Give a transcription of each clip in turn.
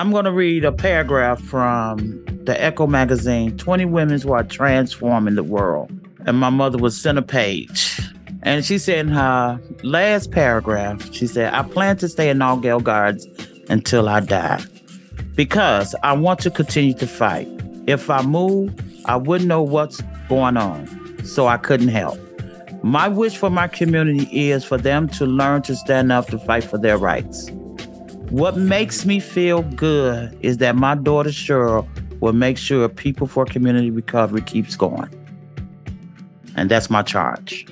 I'm going to read a paragraph from the Echo magazine 20 Women Who Are Transforming the World. And my mother was sent a page. And she said in her last paragraph, she said, I plan to stay in Nogale Gardens until I die because I want to continue to fight. If I move, I wouldn't know what's going on, so I couldn't help. My wish for my community is for them to learn to stand up to fight for their rights. What makes me feel good is that my daughter Cheryl will make sure People for Community Recovery keeps going. And that's my charge.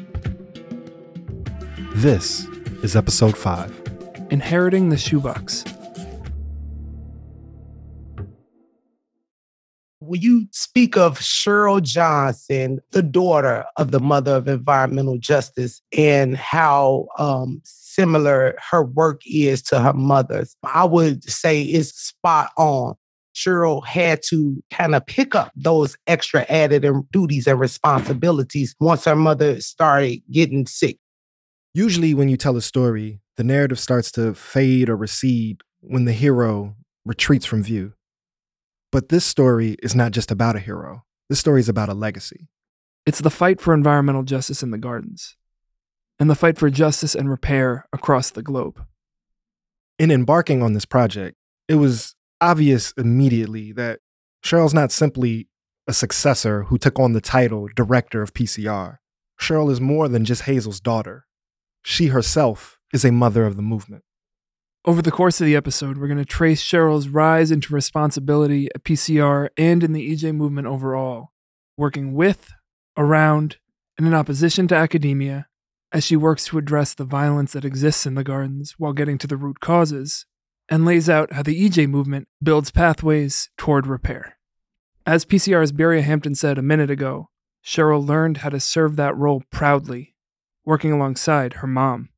This is episode 5 Inheriting the Shoebox. When you speak of Cheryl Johnson, the daughter of the mother of environmental justice, and how um, similar her work is to her mother's, I would say it's spot on. Cheryl had to kind of pick up those extra added duties and responsibilities once her mother started getting sick. Usually, when you tell a story, the narrative starts to fade or recede when the hero retreats from view. But this story is not just about a hero, this story is about a legacy. It's the fight for environmental justice in the gardens, and the fight for justice and repair across the globe. In embarking on this project, it was obvious immediately that Cheryl's not simply a successor who took on the title director of PCR. Cheryl is more than just Hazel's daughter. She herself is a mother of the movement. Over the course of the episode, we're going to trace Cheryl's rise into responsibility at PCR and in the EJ movement overall, working with, around, and in opposition to academia as she works to address the violence that exists in the gardens while getting to the root causes, and lays out how the EJ movement builds pathways toward repair. As PCR's Beria Hampton said a minute ago, Cheryl learned how to serve that role proudly, working alongside her mom.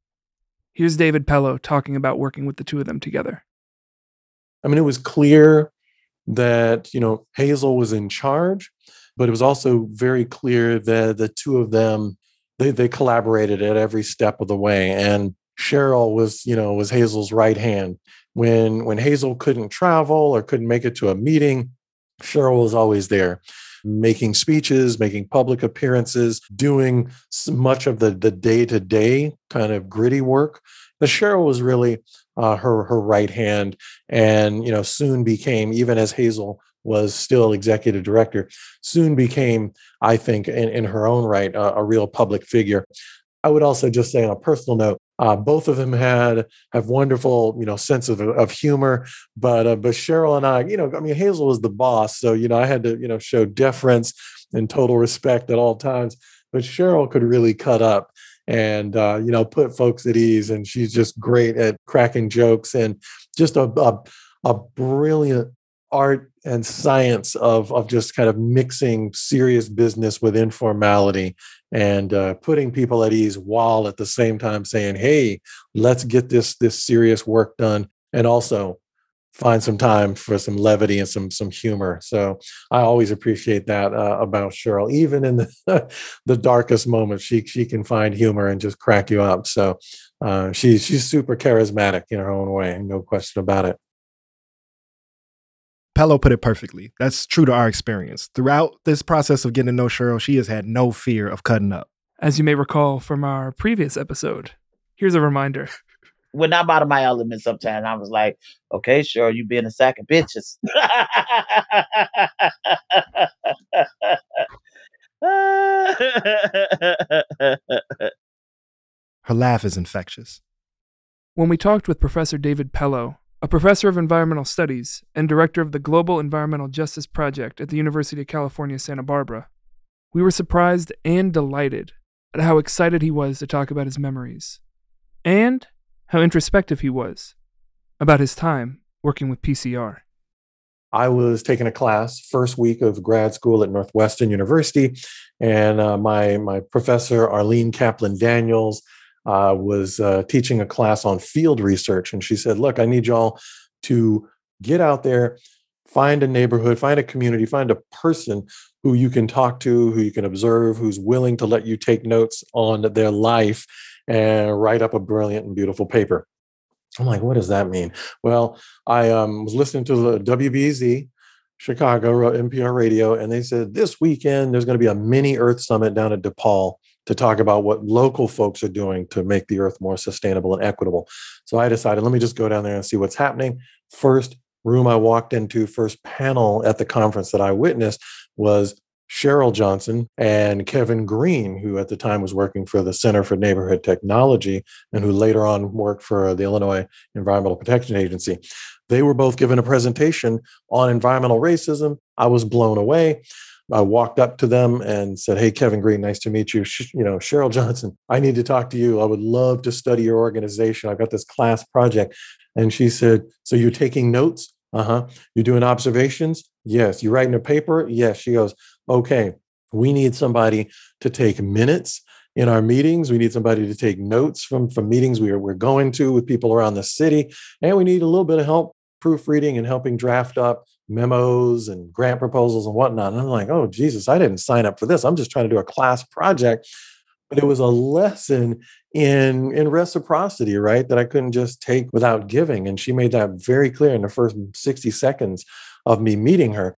Here's David Pellow talking about working with the two of them together. I mean, it was clear that, you know, Hazel was in charge, but it was also very clear that the two of them they they collaborated at every step of the way. And Cheryl was, you know, was Hazel's right hand. When when Hazel couldn't travel or couldn't make it to a meeting, Cheryl was always there making speeches, making public appearances, doing much of the the day to day kind of gritty work. But Cheryl was really uh, her her right hand, and you know soon became even as Hazel was still executive director, soon became I think in, in her own right a, real public figure. I would also just say on a personal note, uh, both of them had have wonderful, you know, sense of, of humor. But uh, but Cheryl and I, you know, I mean, Hazel was the boss, so you know, I had to, you know, show deference and total respect at all times. But Cheryl could really cut up and uh, you know put folks at ease, and she's just great at cracking jokes and just a a, a brilliant art and science of of just kind of mixing serious business with informality and uh, putting people at ease while at the same time saying hey let's get this this serious work done and also find some time for some levity and some some humor. So i always appreciate that uh, about cheryl even in the the darkest moments she she can find humor and just crack you up. So uh, she's she's super charismatic in her own way no question about it Pellow put it perfectly. That's true to our experience. Throughout this process of getting to know Cheryl, she has had no fear of cutting up. As you may recall from our previous episode, here's a reminder. When I'm out of my element sometimes, I was like, okay, sure, you being a sack of bitches. Her laugh is infectious. When we talked with Professor David Pellow, a professor of environmental studies and director of the Global Environmental Justice Project at the University of California, Santa Barbara. We were surprised and delighted at how excited he was to talk about his memories, and how introspective he was about his time working with PCR. I was taking a class first week of grad school at Northwestern University, and uh, my my professor Arlene Kaplan Daniels uh, was uh, teaching a class on field research. And she said, Look, I need y'all to get out there, find a neighborhood, find a community, find a person who you can talk to, who you can observe, who's willing to let you take notes on their life and write up a brilliant and beautiful paper. I'm like, what does that mean? Well, I um, was listening to the WBEZ Chicago NPR radio, and they said this weekend there's going to be a mini Earth Summit down at DePaul to talk about what local folks are doing to make the Earth more sustainable and equitable. So I decided, let me just go down there and see what's happening. First room I walked into, first panel at the conference that I witnessed was Cheryl Johnson and Kevin Green, who at the time was working for the Center for Neighborhood Technology and who later on worked for the Illinois Environmental Protection Agency. They were both given a presentation on environmental racism. I was blown away. I walked up to them and said, "Hey, Kevin Green, nice to meet you. you know, Cheryl Johnson, I need to talk to you. I would love to study your organization. I've got this class project." And she said, "So you're taking notes? Uh huh. You're doing observations? Yes. You're writing a paper? Yes." She goes, okay, we need somebody to take minutes in our meetings. We need somebody to take notes from, from meetings we are, we're going to with people around the city. And we need a little bit of help proofreading and helping draft up memos and grant proposals and whatnot. And I'm like, oh, Jesus, I didn't sign up for this. I'm just trying to do a class project. But it was a lesson in in reciprocity, right? That I couldn't just take without giving. And she made that very clear in the first 60 seconds of me meeting her.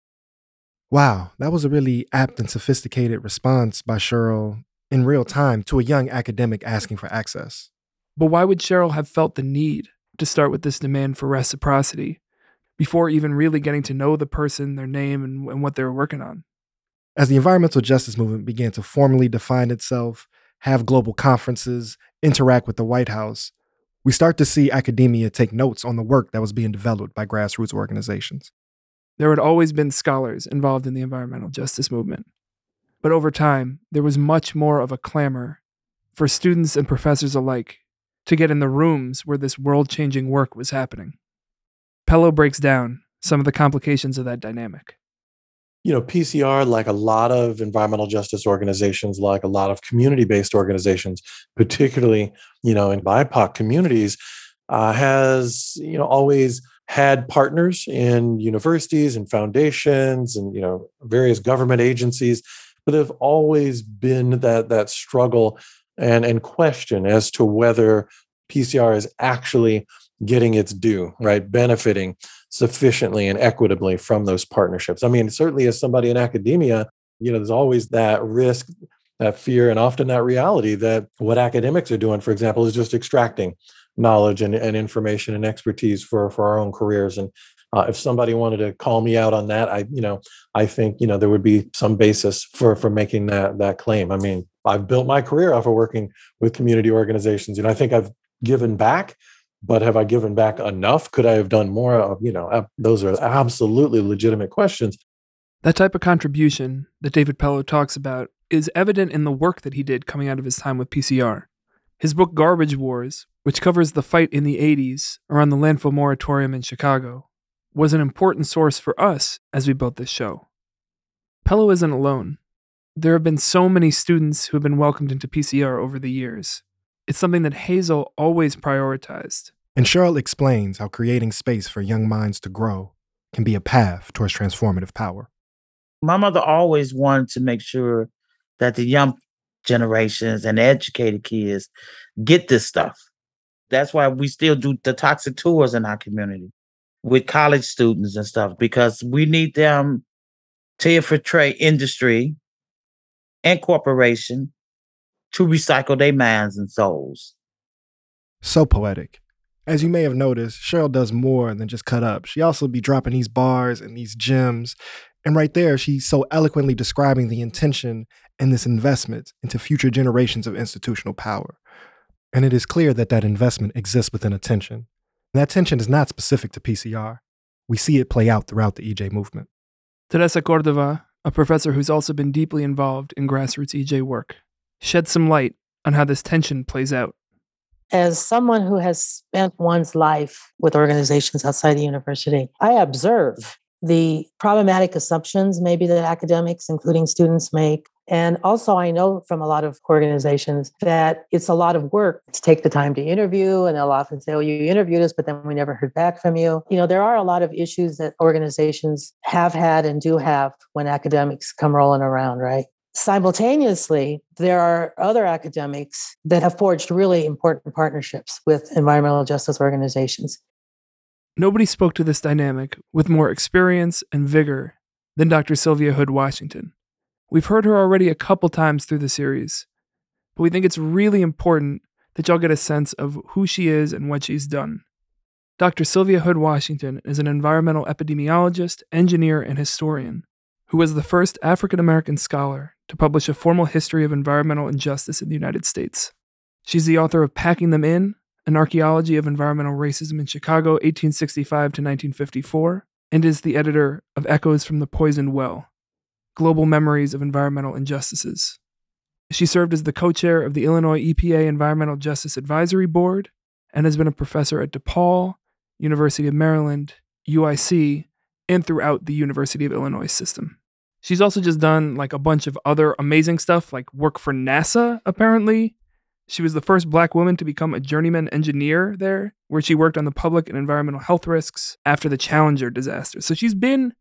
Wow, that was a really apt and sophisticated response by Cheryl in real time to a young academic asking for access. But why would Cheryl have felt the need to start with this demand for reciprocity before even really getting to know the person, their name, and, and what they were working on? As the environmental justice movement began to formally define itself, have global conferences, interact with the White House, we start to see academia take notes on the work that was being developed by grassroots organizations there had always been scholars involved in the environmental justice movement. But over time, there was much more of a clamor for students and professors alike to get in the rooms where this world changing work was happening. Pellow breaks down some of the complications of that dynamic. You know, PCR, like a lot of environmental justice organizations, like a lot of community based organizations, particularly, you know, in BIPOC communities, uh, has, you know, always had partners in universities and foundations and you know various government agencies but have always been that that struggle and and question as to whether PCR is actually getting its due, right? Benefiting sufficiently and equitably from those partnerships. I mean, certainly as somebody in academia, you know, there's always that risk, that fear, and often that reality that what academics are doing, for example, is just extracting knowledge and, and information and expertise for for our own careers and uh, if somebody wanted to call me out on that i you know i think you know there would be some basis for for making that that claim i mean i've built my career off of working with community organizations you know i think i've given back but have i given back enough could i have done more you know those are absolutely legitimate questions that type of contribution that david pellow talks about is evident in the work that he did coming out of his time with pcr his book Garbage Wars, which covers the fight in the 80s around the landfill moratorium in Chicago, was an important source for us as we built this show. Pellow isn't alone. There have been so many students who have been welcomed into PCR over the years. It's something that Hazel always prioritized. And Cheryl explains how creating space for young minds to grow can be a path towards transformative power. My mother always wanted to make sure that the young generations and educated kids get this stuff. That's why we still do the toxic tours in our community with college students and stuff because we need them to infiltrate industry and corporation to recycle their minds and souls. So poetic. As you may have noticed, Cheryl does more than just cut up. She also be dropping these bars and these gems and right there, she's so eloquently describing the intention and this investment into future generations of institutional power. And it is clear that that investment exists within attention. And that tension is not specific to PCR. We see it play out throughout the EJ movement. Teresa Cordova, a professor who's also been deeply involved in grassroots EJ work, shed some light on how this tension plays out. As someone who has spent one's life with organizations outside the university, I observe the problematic assumptions maybe that academics, including students, make. And also, I know from a lot of organizations that it's a lot of work to take the time to interview, and they'll often say, Oh, you interviewed us, but then we never heard back from you. You know, there are a lot of issues that organizations have had and do have when academics come rolling around, right? Simultaneously, there are other academics that have forged really important partnerships with environmental justice organizations. Nobody spoke to this dynamic with more experience and vigor than Dr. Sylvia Hood Washington. We've heard her already a couple times through the series, but we think it's really important that y'all get a sense of who she is and what she's done. Dr. Sylvia Hood Washington is an environmental epidemiologist, engineer, and historian who was the first African American scholar to publish a formal history of environmental injustice in the United States. She's the author of Packing Them In, an archaeology of environmental racism in Chicago, 1865 to 1954, and is the editor of Echoes from the Poisoned Well Global Memories of Environmental Injustices. She served as the co chair of the Illinois EPA Environmental Justice Advisory Board and has been a professor at DePaul, University of Maryland, UIC, and throughout the University of Illinois system. She's also just done like a bunch of other amazing stuff, like work for NASA, apparently. She was the first black woman to become a journeyman engineer there, where she worked on the public and environmental health risks after the Challenger disaster. So she's been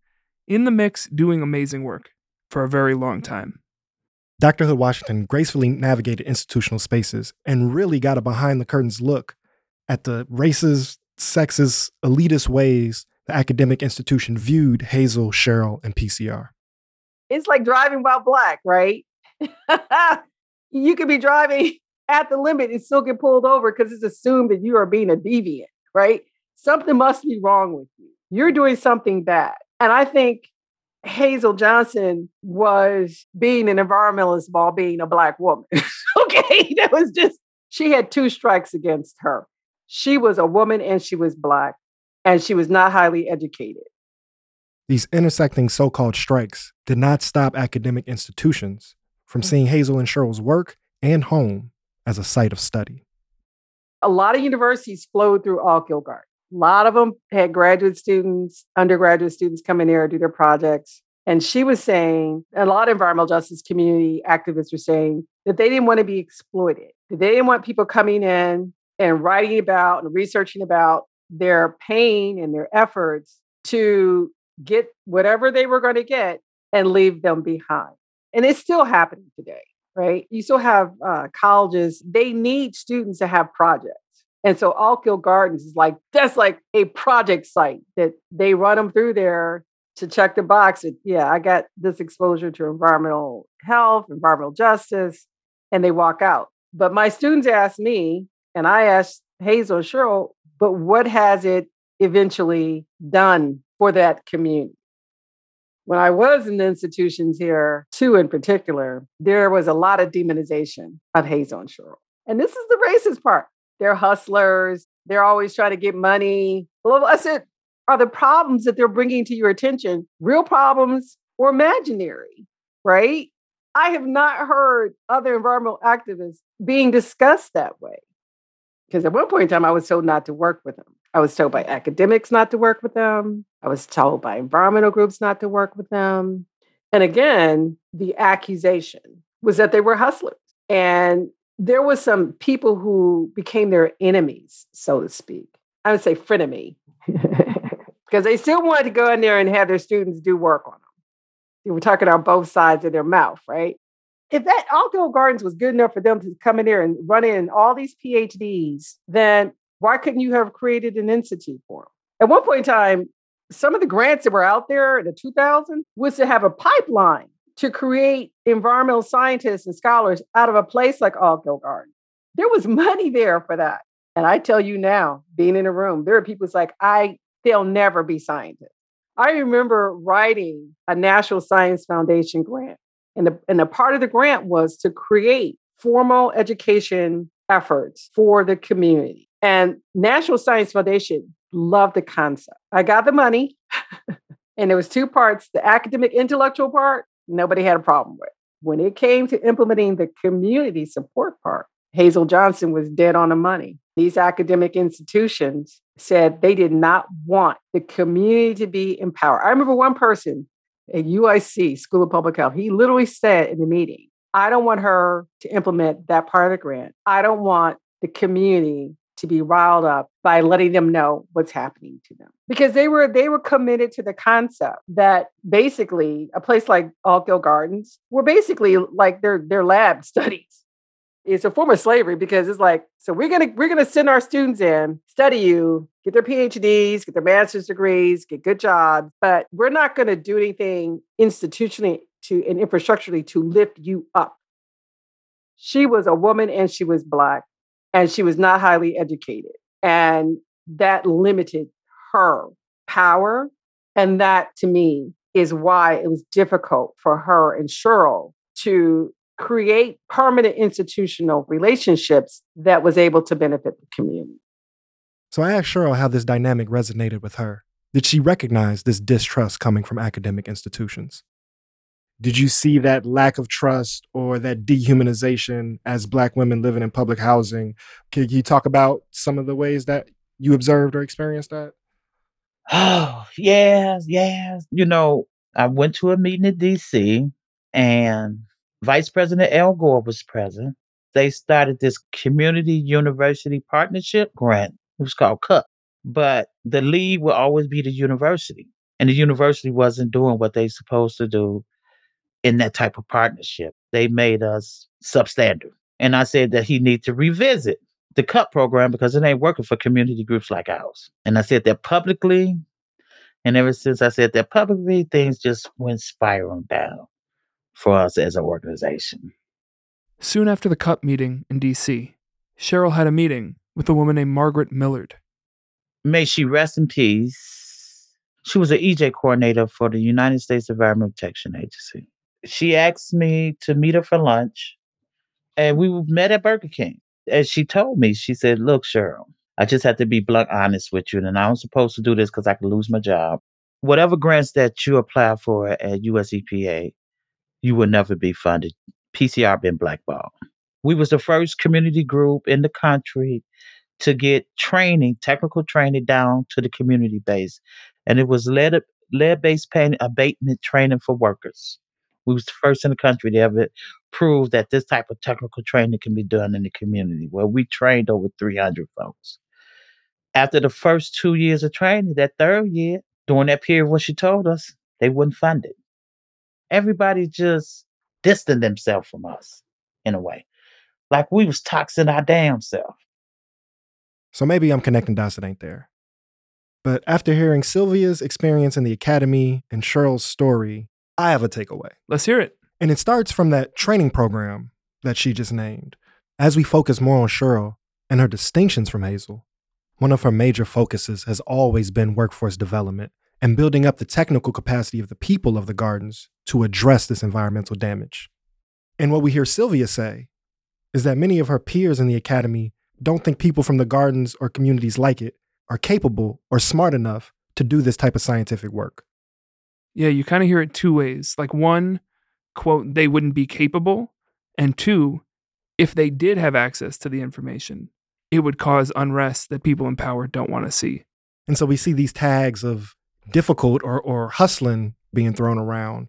in the mix doing amazing work for a very long time. Dr. Hood Washington gracefully navigated institutional spaces and really got a behind the curtains look at the racist, sexist, elitist ways the academic institution viewed Hazel, Cheryl, and PCR it's like driving while black, right? you could be driving at the limit and still get pulled over because it's assumed that you are being a deviant, right? Something must be wrong with you. You're doing something bad. And I think Hazel Johnson was being an environmentalist while being a black woman. okay. That was just, she had two strikes against her. She was a woman and she was black and she was not highly educated. These intersecting so called strikes did not stop academic institutions from seeing mm. Hazel and Cheryl's work and home as a site of study. A lot of universities flowed through Altgeld Garden. A lot of them had graduate students, undergraduate students come in there do their projects. And she was saying, a lot of environmental justice community activists were saying that they didn't want to be exploited, that they didn't want people coming in and writing about and researching about their pain and their efforts to get whatever they were going to get and leave them behind. And it's still happening today, right? You still have uh, colleges, they need students to have projects. And so Altgeld Gardens is like, that's like a project site that they run them through there to check the box. That, yeah, I got this exposure to environmental health, environmental justice, and they walk out. But my students ask me, and I asked Hazel and Cheryl, but what has it eventually done for that community. When I was in the institutions here, two in particular, there was a lot of demonization of Hazel and Cheryl. And this is the racist part. They're hustlers. They're always trying to get money. Well, I said, are the problems that they're bringing to your attention real problems or imaginary? Right? I have not heard other environmental activists being discussed that way. Because at one point in time, I was told not to work with them. I was told by academics not to work with them. I was told by environmental groups not to work with them. And again, the accusation was that they were hustlers. And there was some people who became their enemies, so to speak. I would say frenemy, because they still wanted to go in there and have their students do work on them. They were talking on both sides of their mouth, right? If that Altgeld Gardens was good enough for them to come in there and run in all these PhDs, then why couldn't you have created an entity for them? At one point in time, some of the grants that were out there in the 2000s was to have a pipeline to create environmental scientists and scholars out of a place like Altgeld Garden. There was money there for that. And I tell you now, being in a room, there are people who's like, I they'll never be scientists. I remember writing a National Science Foundation grant. And the, and the part of the grant was to create formal education efforts for the community. And National Science Foundation loved the concept. I got the money, and there was two parts: the academic intellectual part, nobody had a problem with. When it came to implementing the community support part, Hazel Johnson was dead on the money. These academic institutions said they did not want the community to be empowered. I remember one person at UIC, School of Public Health, he literally said in the meeting, I don't want her to implement that part of the grant. I don't want the community to be riled up by letting them know what's happening to them because they were they were committed to the concept that basically a place like Altgeld Gardens were basically like their their lab studies. It's a form of slavery because it's like so we're gonna we're gonna send our students in study you get their PhDs get their master's degrees get good jobs but we're not to do anything institutionally to and infrastructurally to lift you up. She was a woman and she was black and she was not highly educated. And that limited her power. And that to me is why it was difficult for her and Cheryl to create permanent institutional relationships that was able to benefit the community. So I asked Cheryl how this dynamic resonated with her. Did she recognize this distrust coming from academic institutions? Did you see that lack of trust or that dehumanization as Black women living in public housing? Can you talk about some of the ways that you observed or experienced that? Oh, yes, yes. You know, I went to a meeting in DC and Vice President Al Gore was present. They started this community university partnership grant. It was called CUP. But the lead will always be the university. And the university wasn't doing what they supposed to do in that type of partnership. They made us substandard. And I said that he needs to revisit the CUP program because it ain't working for community groups like ours. And I said that publicly. And ever since I said that publicly, things just went spiraling down for us as an organization. Soon after the CUP meeting in DC, Cheryl had a meeting with a woman named Margaret Millard. May she rest in peace. She was an EJ coordinator for the United States Environmental Protection Agency. She asked me to meet her for lunch, and we met at Burger King. And she told me, she said, Look, Cheryl, I just have to be blunt honest with you, and I'm supposed to do this because I could lose my job. Whatever grants that you apply for at US EPA, you will never be funded. PCR been blackballed. We was the first community group in the country to get training, technical training down to the community base. And it was lead, lead-based paint abatement training for workers. We was the first in the country to ever prove that this type of technical training can be done in the community. Where we trained over 300 folks. After the first two years of training, that third year, during that period what she told us, they wouldn't fund it. Everybody just distanced themselves from us in a way. Like we was toxing our damn self. So maybe I'm connecting dots that ain't there. But after hearing Sylvia's experience in the academy and Cheryl's story, I have a takeaway. Let's hear it. And it starts from that training program that she just named. As we focus more on Cheryl and her distinctions from Hazel, one of her major focuses has always been workforce development and building up the technical capacity of the people of the gardens to address this environmental damage. And what we hear Sylvia say is that many of her peers in the academy don't think people from the gardens or communities like it are capable or smart enough to do this type of scientific work. Yeah, you kind of hear it two ways. Like, one, quote, they wouldn't be capable. And two, if they did have access to the information, it would cause unrest that people in power don't want to see. And so we see these tags of difficult or, or hustling being thrown around.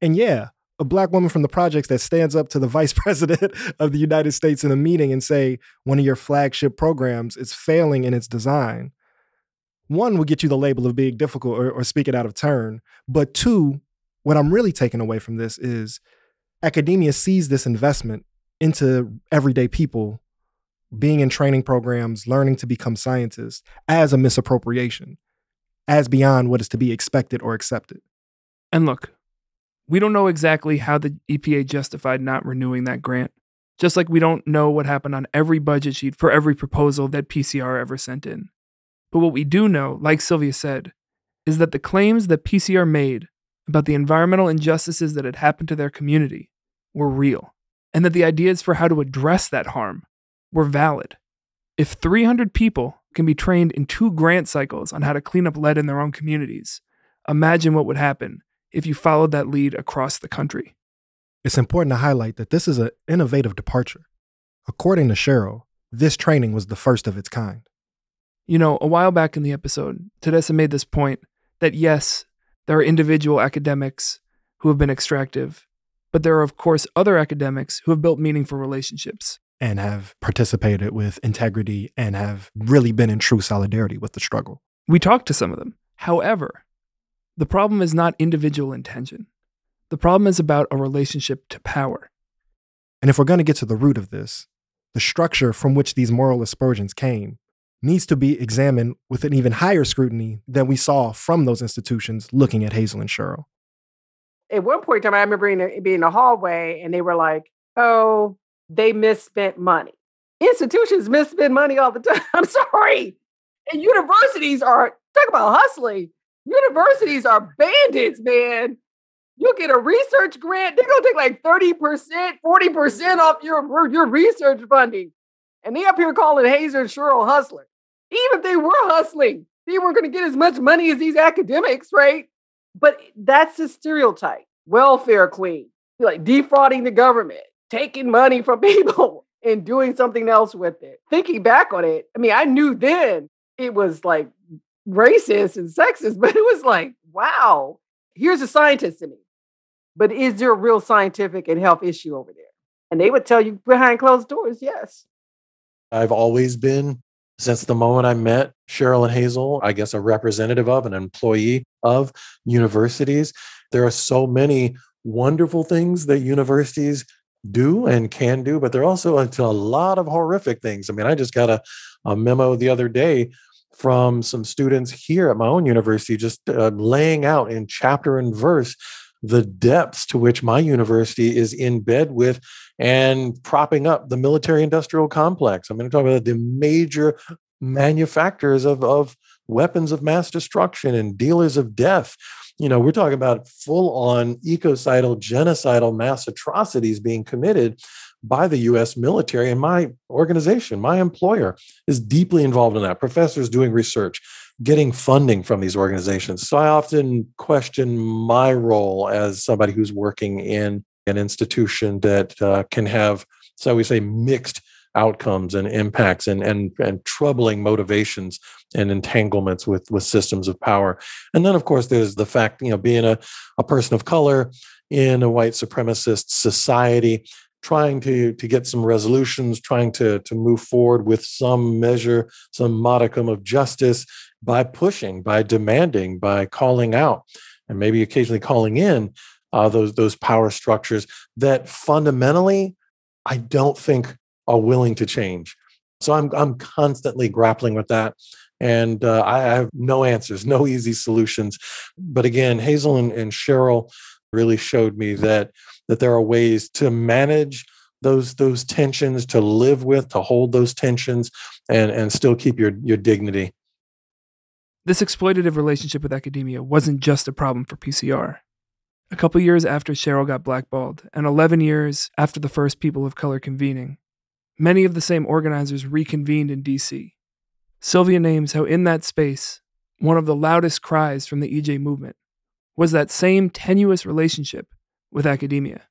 And yeah, a black woman from the projects that stands up to the vice president of the United States in a meeting and say one of your flagship programs is failing in its design. One would get you the label of being difficult or, or speaking out of turn. But two, what I'm really taking away from this is academia sees this investment into everyday people being in training programs, learning to become scientists as a misappropriation, as beyond what is to be expected or accepted. And look, we don't know exactly how the EPA justified not renewing that grant, just like we don't know what happened on every budget sheet for every proposal that PCR ever sent in. But what we do know, like Sylvia said, is that the claims that PCR made about the environmental injustices that had happened to their community were real, and that the ideas for how to address that harm were valid. If 300 people can be trained in two grant cycles on how to clean up lead in their own communities, imagine what would happen if you followed that lead across the country. It's important to highlight that this is an innovative departure. According to Cheryl, this training was the first of its kind. You know, a while back in the episode, Tadessa made this point that yes, there are individual academics who have been extractive, but there are, of course, other academics who have built meaningful relationships. and have participated with integrity and have really been in true solidarity with the struggle. We talked to some of them. However, the problem is not individual intention. The problem is about a relationship to power. And if we're going to get to the root of this, the structure from which these moral aspersions came needs to be examined with an even higher scrutiny than we saw from those institutions looking at Hazel and Cheryl. At one point in time, I remember being, in the hallway and they were like, oh, they misspent money. Institutions misspend money all the time. I'm sorry. And universities are, talk about hustling. Universities are bandits, man. You'll get a research grant. They're gonna take like 30%, 40% off your, your research funding. And they up here calling Hazel and Cheryl hustler. Even if they were hustling, they weren't gonna get as much money as these academics, right? But that's the stereotype. Welfare queen, like defrauding the government, taking money from people and doing something else with it. Thinking back on it, I mean, I knew then it was like racist and sexist, but it was like, wow, here's a scientist in me. But is there a real scientific and health issue over there? And they would tell you behind closed doors, yes. I've always been, since the moment I met Cheryl and Hazel, I guess a representative of, an employee of universities. There are so many wonderful things that universities do and can do, but there are also a, a lot of horrific things. I mean, I just got a, a memo the other day from some students here at my own university, just uh, laying out in chapter and verse the depths to which my university is in bed with and propping up the military industrial complex. I'm going to talk about the major manufacturers of, of weapons of mass destruction and dealers of death. You know, we're talking about full on ecocidal, genocidal mass atrocities being committed by the US military. And my organization, my employer, is deeply involved in that. Professors doing research, getting funding from these organizations. So I often question my role as somebody who's working in an institution that uh, can have, so we say, mixed outcomes and impacts and, and, and troubling motivations and entanglements with, with systems of power. And then, of course, there's the fact, you know, being a, a person of color in a white supremacist society, trying to to get some resolutions, trying to to move forward with some measure, some modicum of justice by pushing, by demanding, by calling out, and maybe occasionally calling in uh, those those power structures that fundamentally I don't think are willing to change. So I'm I'm constantly grappling with that. And uh, I have no answers, no easy solutions. But again, Hazel and, and Cheryl really showed me that that there are ways to manage those those tensions, to live with, to hold those tensions, and and still keep your your dignity. This exploitative relationship with academia wasn't just a problem for PCR. A couple years after Cheryl got blackballed, and 11 years after the first People of Color convening, many of the same organizers reconvened in DC. Sylvia names how, in that space, one of the loudest cries from the EJ movement was that same tenuous relationship with academia.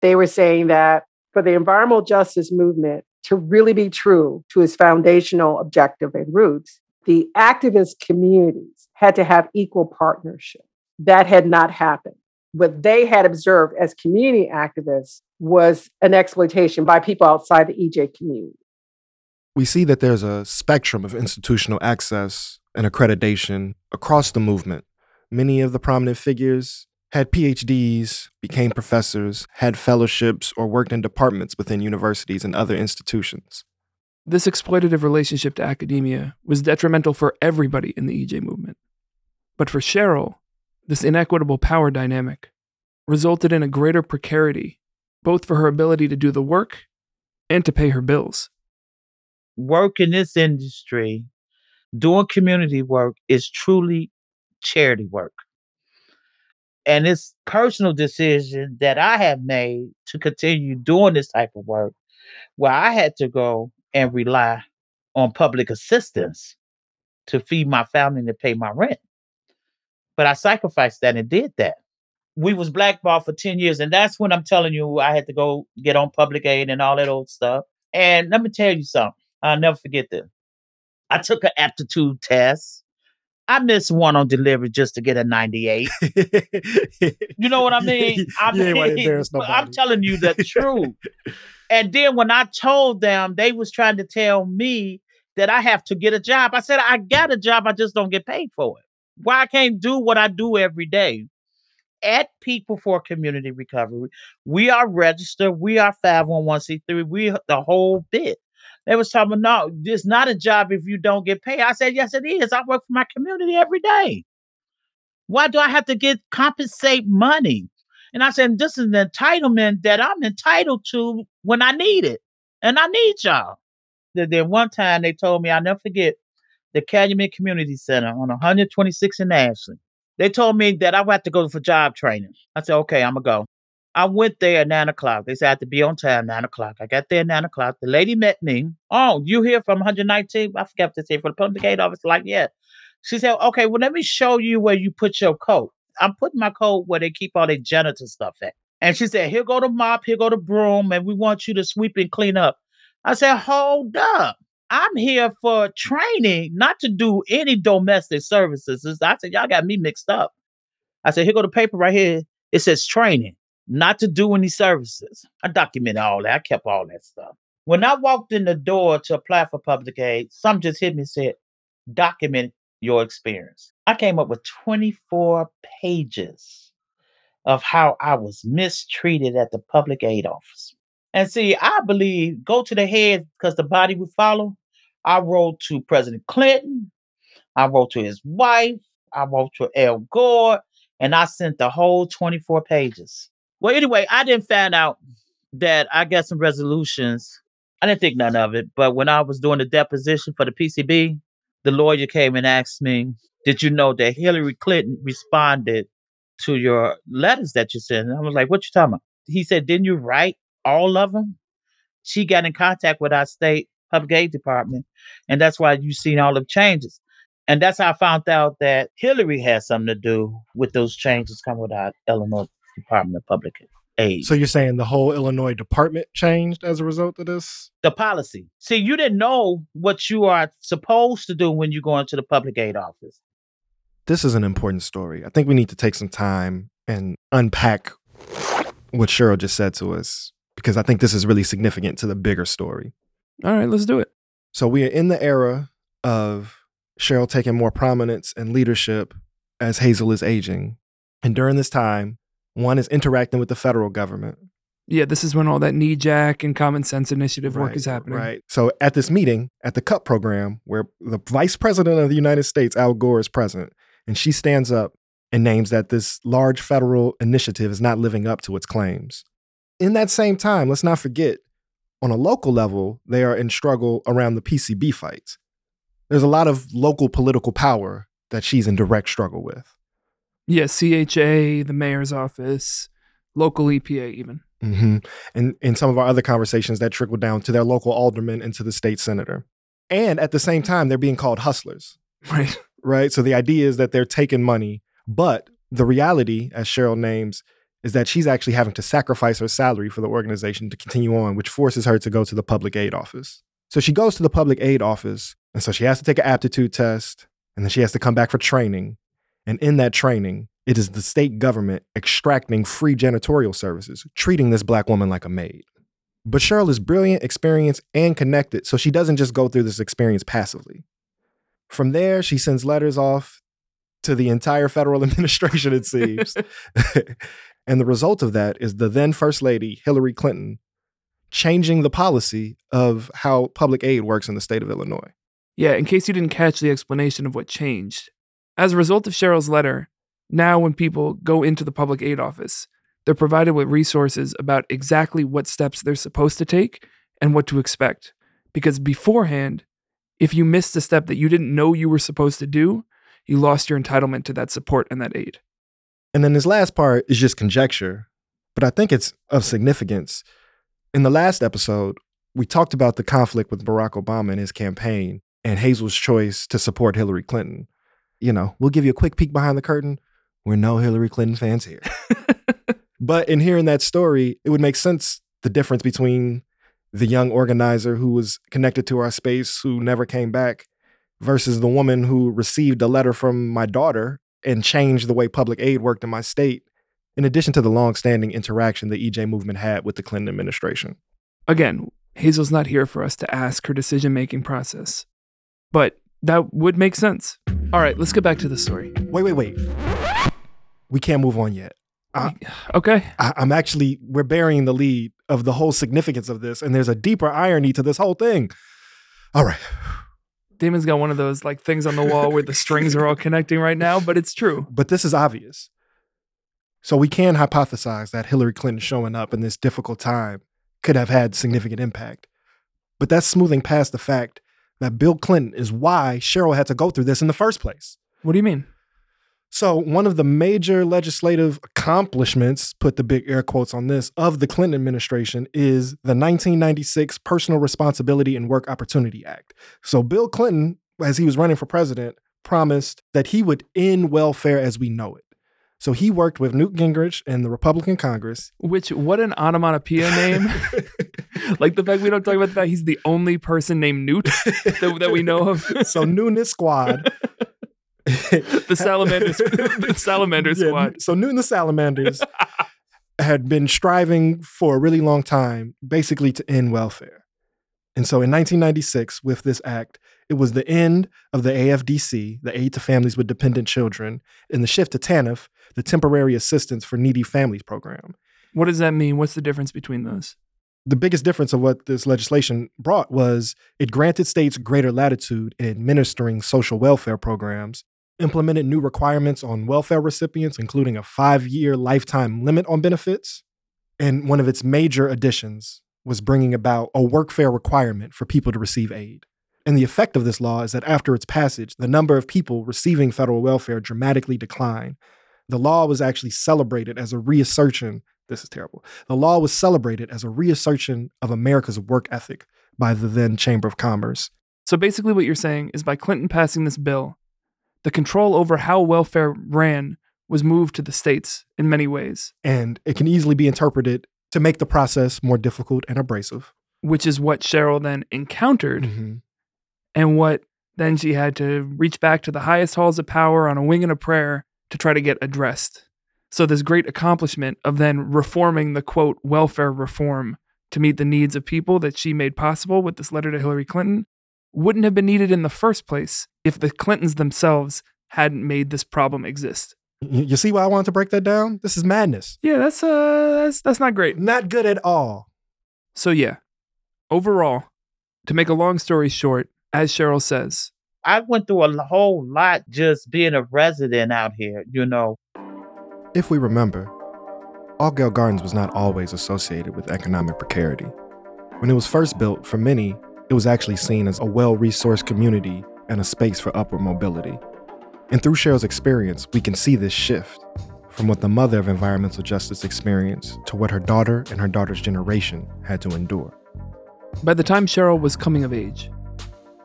They were saying that for the environmental justice movement to really be true to its foundational objective and roots, the activist communities had to have equal partnership. That had not happened. What they had observed as community activists was an exploitation by people outside the EJ community. We see that there's a spectrum of institutional access and accreditation across the movement. Many of the prominent figures had PhDs, became professors, had fellowships, or worked in departments within universities and other institutions. This exploitative relationship to academia was detrimental for everybody in the EJ movement. But for Cheryl, this inequitable power dynamic resulted in a greater precarity, both for her ability to do the work and to pay her bills. Work in this industry, doing community work, is truly charity work. And it's personal decision that I have made to continue doing this type of work where I had to go and rely on public assistance to feed my family and to pay my rent. But I sacrificed that and did that. We was blackballed for 10 years. And that's when I'm telling you I had to go get on public aid and all that old stuff. And let me tell you something. I'll never forget this. I took an aptitude test I missed one on delivery just to get a 98. You know what I mean? I You ain't wanna mean, I'm telling you the truth. And then when I told them, they was trying to tell me that I have to get a job. I said, I got a job, I just don't get paid for it. Why I can't do what I do every day? At People for Community Recovery, we are registered, we are 501c3, we the whole bit. They was talking, no, it's not a job if you don't get paid. I said, yes, it is. I work for my community every day. Why do I have to get compensate money? And I said, this is an entitlement that I'm entitled to when I need it. And I need y'all. Then one time they told me, I'll never forget, the Calumet Community Center on 126 in Ashland. They told me that I would have to go for job training. I said, okay, I'm going to go. I went there at nine o'clock. They said I had to be on time, nine o'clock. I got there at nine o'clock. The lady met me. Oh, you here from 119? I forgot to say for the public aid office. Like, yeah. She said, okay, well, let me show you where you put your coat. I'm putting my coat where they keep all their janitor stuff at. And she said, here go the mop, here go the broom, and we want you to sweep and clean up. I said, hold up. I'm here for training, not to do any domestic services. I said, y'all got me mixed up. I said, here go the paper right here. It says training, not to do any services. I documented all that. I kept all that stuff. When I walked in the door to apply for public aid, some just hit me and said, document your experience. I came up with 24 pages of how I was mistreated at the public aid office. And see, I believe go to the head because the body will follow. I wrote to President Clinton. I wrote to his wife. I wrote to Al Gore, and I sent the whole 24 pages. Well, anyway, I didn't find out that I got some resolutions. I didn't think none of it, but when I was doing the deposition for the PCB, the lawyer came and asked me, Did you know that Hillary Clinton responded to your letters that you sent? And I was like, What you talking about? He said, Didn't you write all of them? She got in contact with our state public aid department, and that's why you've seen all the changes. And that's how I found out that Hillary had something to do with those changes coming with our Illinois Department of Public Aid. So you're saying the whole Illinois department changed as a result of this? the policy. See, you didn't know what you are supposed to do when you go into the public aid office. This is an important story. I think we need to take some time and unpack what Cheryl just said to us because I think this is really significant to the bigger story. All right, let's do it. So we are in the era of Cheryl taking more prominence and leadership as Hazel is aging. And during this time, one is interacting with the federal government. Yeah, this is when all that NEJAC and common sense initiative work Right, is happening. Right. So at this meeting, at the CUP program, where the vice president of the United States, Al Gore, is present, and she stands up and names that this large federal initiative is not living up to its claims. In that same time, let's not forget, on a local level, they are in struggle around the PCB fights. There's a lot of local political power that she's in direct struggle with. Yeah, CHA, the mayor's office, local EPA, even. hmm And in some of our other conversations, that trickle down to their local alderman and to the state senator. And at the same time, they're being called hustlers, Right. right? So the idea is that they're taking money, but the reality, as Cheryl names, is that she's actually having to sacrifice her salary for the organization to continue on, which forces her to go to the public aid office. So she goes to the public aid office, and so she has to take an aptitude test, and then she has to come back for training. And in that training, it is the state government extracting free janitorial services, treating this black woman like a maid. But Cheryl is brilliant, experienced, and connected, so she doesn't just go through this experience passively. From there, she sends letters off to the entire federal administration, it seems. and the result of that is the then First Lady, Hillary Clinton, changing the policy of how public aid works in the state of Illinois. Yeah, in case you didn't catch the explanation of what changed. As a result of Cheryl's letter, now when people go into the public aid office, they're provided with resources about exactly what steps they're supposed to take and what to expect. Because beforehand, if you missed a step that you didn't know you were supposed to do, you lost your entitlement to that support and that aid. And then this last part is just conjecture, but I think it's of significance. In the last episode, we talked about the conflict with Barack Obama and his campaign and Hazel's choice to support Hillary Clinton. You know, we'll give you a quick peek behind the curtain. We're no Hillary Clinton fans here. but in hearing that story, it would make sense the difference between the young organizer who was connected to our space who never came back versus the woman who received a letter from my daughter and changed the way public aid worked in my state, in addition to the long-standing interaction the EJ movement had with the Clinton administration. Again, Hazel's not here for us to ask her decision making process, but that would make sense. All right, let's get back to the story. Wait, wait, wait. We can't move on yet. I, Okay. I, I'm actually, we're burying the lead of the whole significance of this, and there's a deeper irony to this whole thing. All right. Damon's got one of those like things on the wall where the strings are all connecting right now, but it's true. But this is obvious. So we can hypothesize that Hillary Clinton showing up in this difficult time could have had significant impact. But that's smoothing past the fact that Bill Clinton is why Cheryl had to go through this in the first place. What do you mean? So, one of the major legislative accomplishments, put the big air quotes on this, of the Clinton administration is the 1996 Personal Responsibility and Work Opportunity Act. So, Bill Clinton, as he was running for president, promised that he would end welfare as we know it. So, he worked with Newt Gingrich and the Republican Congress. Which what an onomatopoeia name. like the fact we don't talk about the fact he's the only person named Newt that, that we know of. So, Newness Squad. the salamanders the salamander Yeah, squad. So Newton the Salamanders had been striving for a really long time, basically to end welfare. And so in 1996, with this act, it was the end of the AFDC, the Aid to Families with Dependent Children, and the shift to TANF, the Temporary Assistance for Needy Families program. What does that mean? What's the difference between those? The biggest difference of what this legislation brought was it granted states greater latitude in administering social welfare programs, implemented new requirements on welfare recipients, including a five year lifetime limit on benefits. And one of its major additions was bringing about a workfare requirement for people to receive aid. And the effect of this law is that after its passage, the number of people receiving federal welfare dramatically declined. The law was actually celebrated as a reassertion. This is terrible. The law was celebrated as a reassertion of America's work ethic by the then Chamber of Commerce. So basically what you're saying is by Clinton passing this bill, the control over how welfare ran was moved to the states in many ways, And it can easily be interpreted to make the process more difficult and abrasive. which is what Cheryl then encountered Mhm. and what then she had to reach back to the highest halls of power on a wing and a prayer to try to get addressed. So, this great accomplishment of then reforming the quote welfare reform to meet the needs of people that she made possible with this letter to Hillary Clinton wouldn't have been needed in the first place if the Clintons themselves hadn't made this problem exist. You you see why I wanted to break that down? This is madness. Yeah, that's uh that's that's not great. Not good at all. So yeah, overall, to make a long story short, as Cheryl says, I went through a whole lot just being a resident out here, you know. If we remember, Altgeld Gardens was not always associated with economic precarity. When it was first built, for many, it was actually seen as a well resourced community and a space for upward mobility. And through Cheryl's experience, we can see this shift from what the mother of environmental justice experienced to what her daughter and her daughter's generation had to endure. by the time Cheryl was coming of age,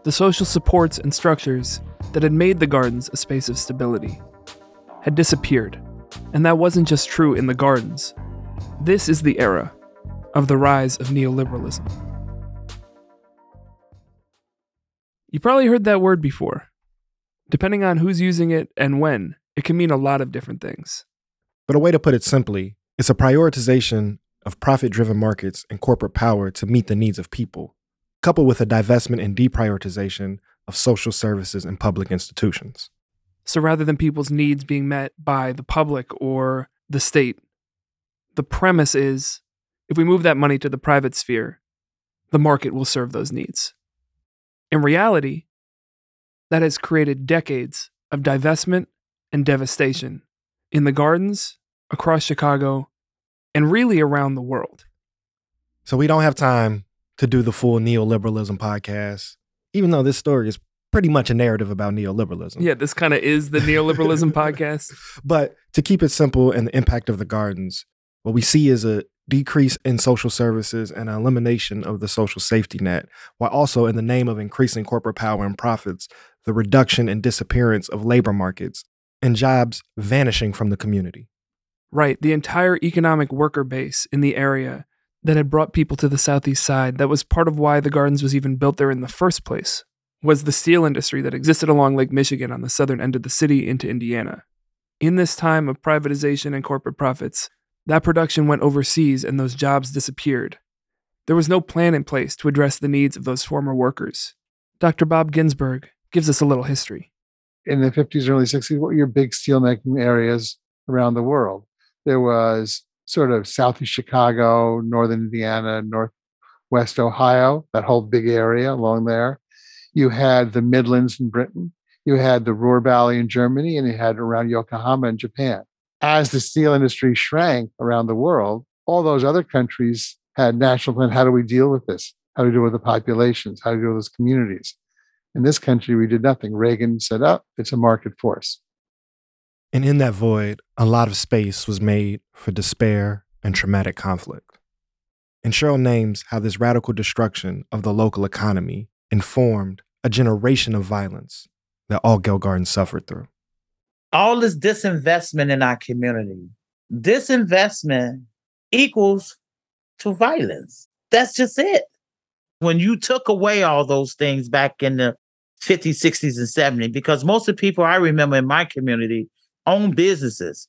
the social supports and structures that had made the gardens a space of stability had disappeared. And that wasn't just true in the gardens. This is the era of the rise of neoliberalism. You probably heard that word before. Depending on who's using it and when, it can mean a lot of different things. But a way to put it simply, it's a prioritization of profit driven markets and corporate power to meet the needs of people, coupled with a divestment and deprioritization of social services and public institutions. So rather than people's needs being met by the public or the state, the premise is if we move that money to the private sphere, the market will serve those needs. In reality, that has created decades of divestment and devastation in the gardens, across Chicago, and really around the world. So we don't have time to do the full neoliberalism podcast, even though this story is pretty much a narrative about neoliberalism. Yeah, this kind of is the neoliberalism podcast. But to keep it simple and the impact of the gardens, what we see is a decrease in social services and elimination of the social safety net, while also, in the name of increasing corporate power and profits, the reduction and disappearance of labor markets and jobs vanishing from the community. Right, the entire economic worker base in the area that had brought people to the southeast side. That was part of why the gardens was even built there in the first place. was the steel industry that existed along Lake Michigan on the southern end of the city into Indiana. In this time of privatization and corporate profits, that production went overseas and those jobs disappeared. There was no plan in place to address the needs of those former workers. Dr. Bob Ginsberg gives us a little history. In the 50s, early 60s, what were your big steelmaking areas around the world? There was sort of southeast Chicago, northern Indiana, northwest Ohio, that whole big area along there. You had the Midlands in Britain. You had the Ruhr Valley in Germany, and you had around Yokohama in Japan. As the steel industry shrank around the world, all those other countries had national plan. How do we deal with this? How do we deal with the populations? How do we deal with those communities? In this country, we did nothing. Reagan said, oh, it's a market force. And in that void, a lot of space was made for despair and traumatic conflict. And Cheryl names how this radical destruction of the local economy informed a generation of violence that Altgeld Gardens suffered through. All this disinvestment in our community, disinvestment equals to violence. That's just it. When you took away all those things back in the 50s, 60s, and 70s, because most of the people I remember in my community own businesses.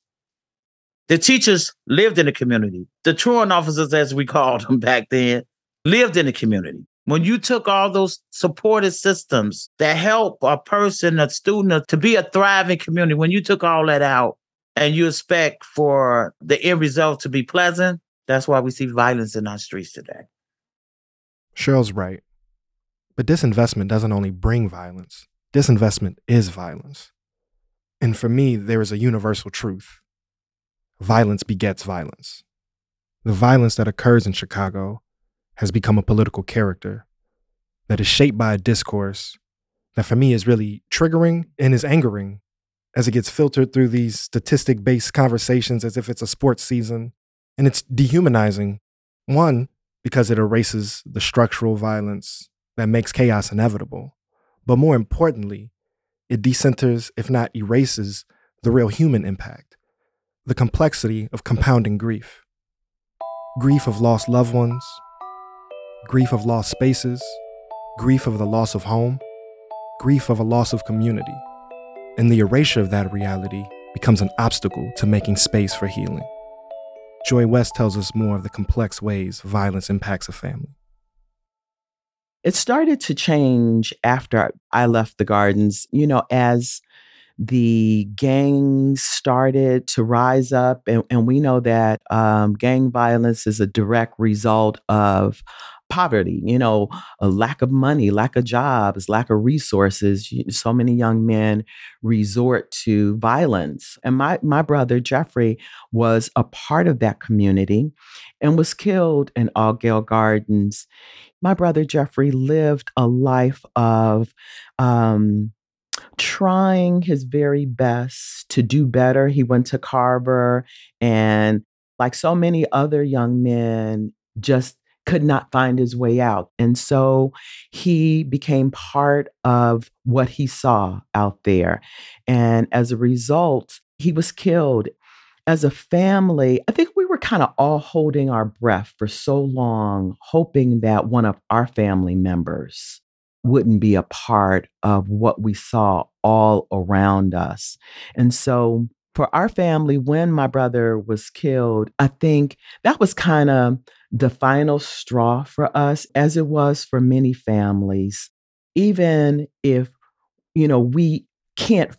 The teachers lived in the community. The truant officers, as we called them back then, lived in the community. When you took all those supportive systems that help a person, a student, to be a thriving community, when you took all that out and you expect for the end result to be pleasant, that's why we see violence in our streets today. Cheryl's right. But disinvestment doesn't only bring violence, disinvestment is violence. And for me, there is a universal truth violence begets violence. The violence that occurs in Chicago has become a political character that is shaped by a discourse that for me is really triggering and is angering as it gets filtered through these statistic based conversations as if it's a sports season. And it's dehumanizing. One, because it erases the structural violence that makes chaos inevitable. But more importantly, it decenters, if not erases, the real human impact, the complexity of compounding grief. Grief of lost loved ones, grief of lost spaces, grief of the loss of home, grief of a loss of community. And the erasure of that reality becomes an obstacle to making space for healing. Joy West tells us more of the complex ways violence impacts a family. It started to change after I left the gardens, you know, as the gangs started to rise up. And, and we know that um, gang violence is a direct result of poverty, you know, a lack of money, lack of jobs, lack of resources. So many young men resort to violence. And my, my brother, Jeffrey, was a part of that community and was killed in Altgeld Gardens. My brother, Jeffrey, lived a life of, um, trying his very best to do better. He went to Carver and like so many other young men just could not find his way out. And so he became part of what he saw out there. And as a result, he was killed. As a family, I think we were kind of all holding our breath for so long, hoping that one of our family members wouldn't be a part of what we saw all around us. And so for our family, when my brother was killed, I think that was kind of the final straw for us, as it was for many families. Even if, you know, we can't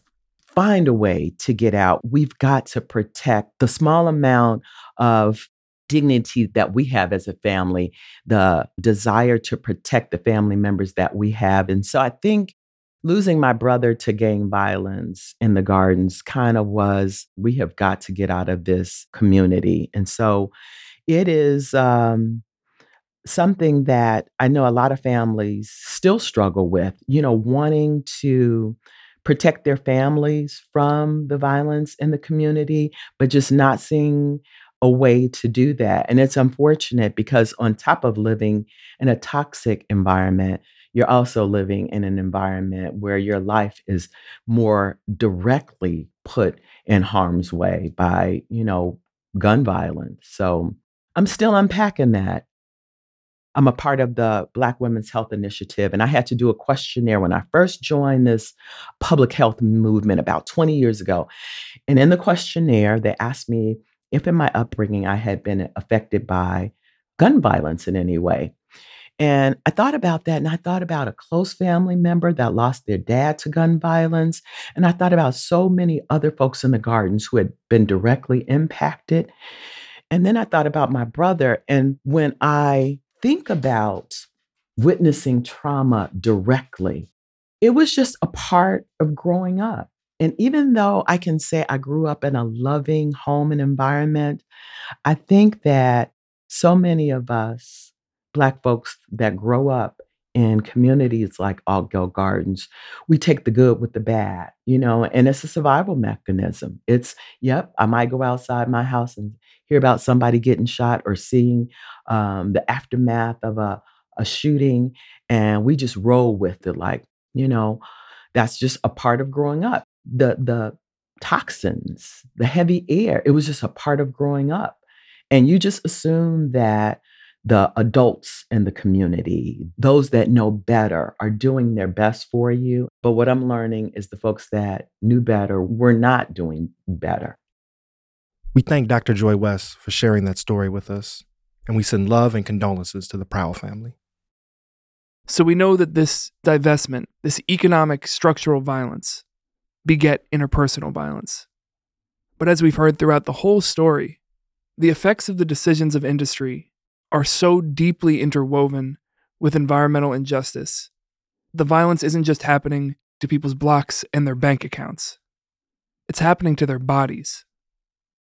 find a way to get out, we've got to protect the small amount of dignity that we have as a family, the desire to protect the family members that we have. And so I think losing my brother to gang violence in the gardens kind of was we have got to get out of this community. And so it is um, something that I know a lot of families still struggle with, you know, wanting to protect their families from the violence in the community, but just not seeing a way to do that. And it's unfortunate because, on top of living in a toxic environment, you're also living in an environment where your life is more directly put in harm's way by, you know, gun violence. So I'm still unpacking that. I'm a part of the Black Women's Health Initiative, and I had to do a questionnaire when I first joined this public health movement about 20 years ago. And in the questionnaire, they asked me if in my upbringing I had been affected by gun violence in any way. And I thought about that, and I thought about a close family member that lost their dad to gun violence. And I thought about so many other folks in the gardens who had been directly impacted. And then I thought about my brother. And when I think about witnessing trauma directly, it was just a part of growing up. And even though I can say I grew up in a loving home and environment, I think that so many of us, Black folks that grow up in communities like Altgeld Gardens, we take the good with the bad, you know, and it's a survival mechanism. It's, yep, I might go outside my house and hear about somebody getting shot or seeing um, the aftermath of a, a shooting, and we just roll with it like, you know, that's just a part of growing up. The the toxins, the heavy air, it was just a part of growing up. And you just assume that the adults in the community, those that know better, are doing their best for you. But what I'm learning is the folks that knew better were not doing better. We thank Dr. Joy West for sharing that story with us, and we send love and condolences to the Prowl family. So we know that this divestment, this economic structural violence, beget interpersonal violence. But as we've heard throughout the whole story, the effects of the decisions of industry are so deeply interwoven with environmental injustice. The violence isn't just happening to people's blocks and their bank accounts, it's happening to their bodies.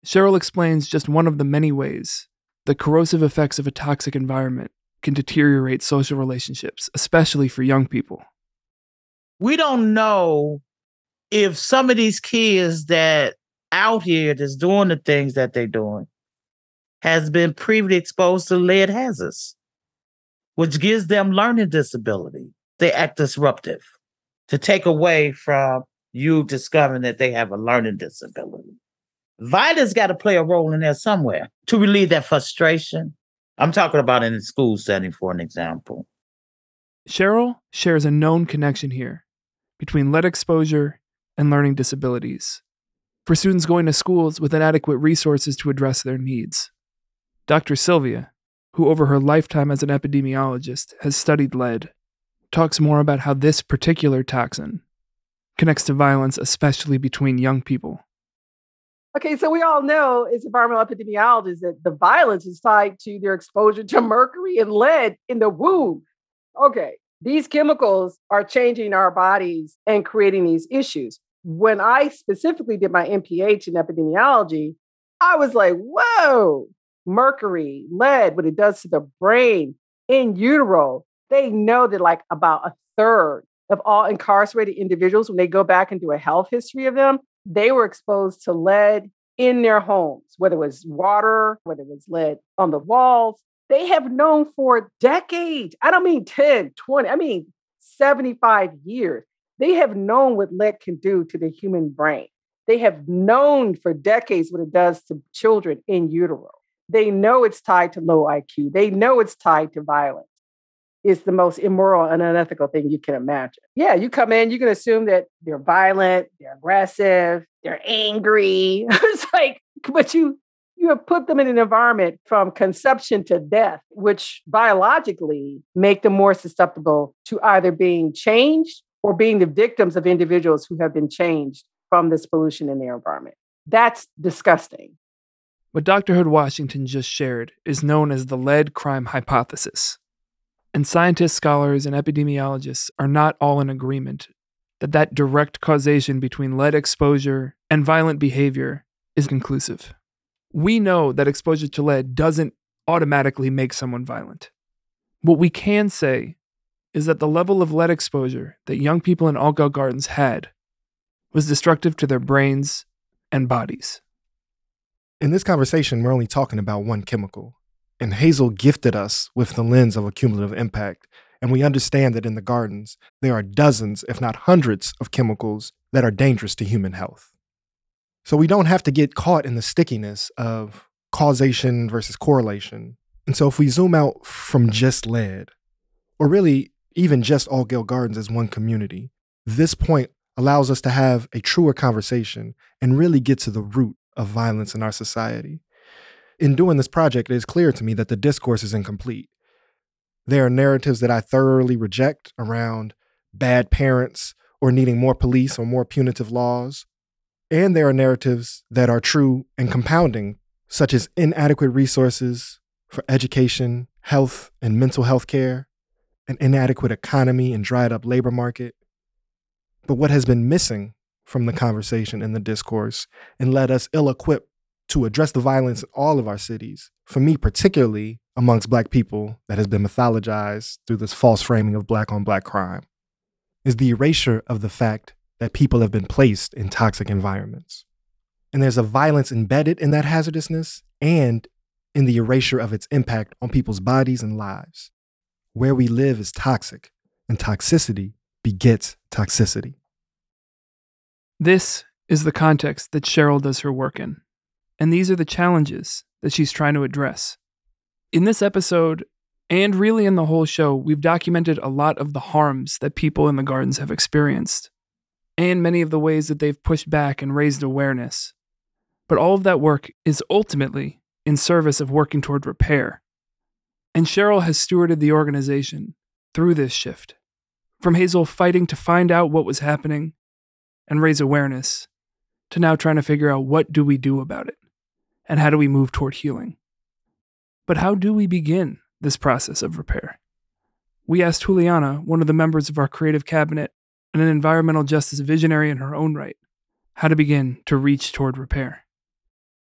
Cheryl explains just one of the many ways the corrosive effects of a toxic environment can deteriorate social relationships, especially for young people. We don't know if some of these kids that out here that's doing the things that they're doing has been previously exposed to lead hazards, which gives them learning disability. They act disruptive to take away from you discovering that they have a learning disability. Violence got to play a role in there somewhere to relieve that frustration. I'm talking about in a school setting, for an example. Cheryl shares a known connection here between lead exposure and learning disabilities for students going to schools with inadequate resources to address their needs. Dr. Sylvia, who over her lifetime as an epidemiologist has studied lead, talks more about how this particular toxin connects to violence, especially between young people. Okay, so we all know as environmental epidemiologists that the violence is tied to their exposure to mercury and lead in the womb. Okay, these chemicals are changing our bodies and creating these issues. When I specifically did my MPH in epidemiology, I was like, whoa, mercury, lead, what it does to the brain in utero. They know that like about a third of all incarcerated individuals, when they go back and do a health history of them, they were exposed to lead in their homes, whether it was water, whether it was lead on the walls. They have known for decades. I don't mean 10, 20, I mean 75 years. They have known what lead can do to the human brain. They have known for decades what it does to children in utero. They know it's tied to low IQ. They know it's tied to violence It's the most immoral and unethical thing you can imagine. Yeah, you come in, you can assume that they're violent, they're aggressive, they're angry. it's like, but you you have put them in an environment from conception to death, which biologically make them more susceptible to either being changed or being the victims of individuals who have been changed from this pollution in their environment. That's disgusting. What Dr. Hood Washington just shared is known as the lead crime hypothesis. And scientists, scholars, and epidemiologists are not all in agreement that that direct causation between lead exposure and violent behavior is conclusive. We know that exposure to lead doesn't automatically make someone violent. What we can say is that the level of lead exposure that young people in Altgeld Gardens had was destructive to their brains and bodies. In this conversation, we're only talking about one chemical, and Hazel gifted us with the lens of a cumulative impact. And we understand that in the gardens, there are dozens, if not hundreds, of chemicals that are dangerous to human health. So we don't have to get caught in the stickiness of causation versus correlation. And so if we zoom out from just lead, or really even just Altgeld Gardens as one community, this point allows us to have a truer conversation and really get to the root of violence in our society. In doing this project, it is clear to me that the discourse is incomplete. There are narratives that I thoroughly reject around bad parents or needing more police or more punitive laws. And there are narratives that are true and compounding, such as inadequate resources for education, health, and mental health care, an inadequate economy and dried up labor market. But what has been missing from the conversation and the discourse and led us ill equipped to address the violence in all of our cities, for me, particularly amongst Black people that has been mythologized through this false framing of Black on Black crime, is the erasure of the fact that people have been placed in toxic environments. And there's a violence embedded in that hazardousness and in the erasure of its impact on people's bodies and lives. Where we live is toxic, and toxicity begets toxicity. This is the context that Cheryl does her work in. And these are the challenges that she's trying to address. In this episode, and really in the whole show, we've documented a lot of the harms that people in the gardens have experienced, and many of the ways that they've pushed back and raised awareness. But all of that work is ultimately in service of working toward repair. And Cheryl has stewarded the organization through this shift. From Hazel fighting to find out what was happening and raise awareness, to now trying to figure out what do we do about it and how do we move toward healing. But how do we begin this process of repair? We asked Juliana, one of the members of our creative cabinet and an environmental justice visionary in her own right, how to begin to reach toward repair.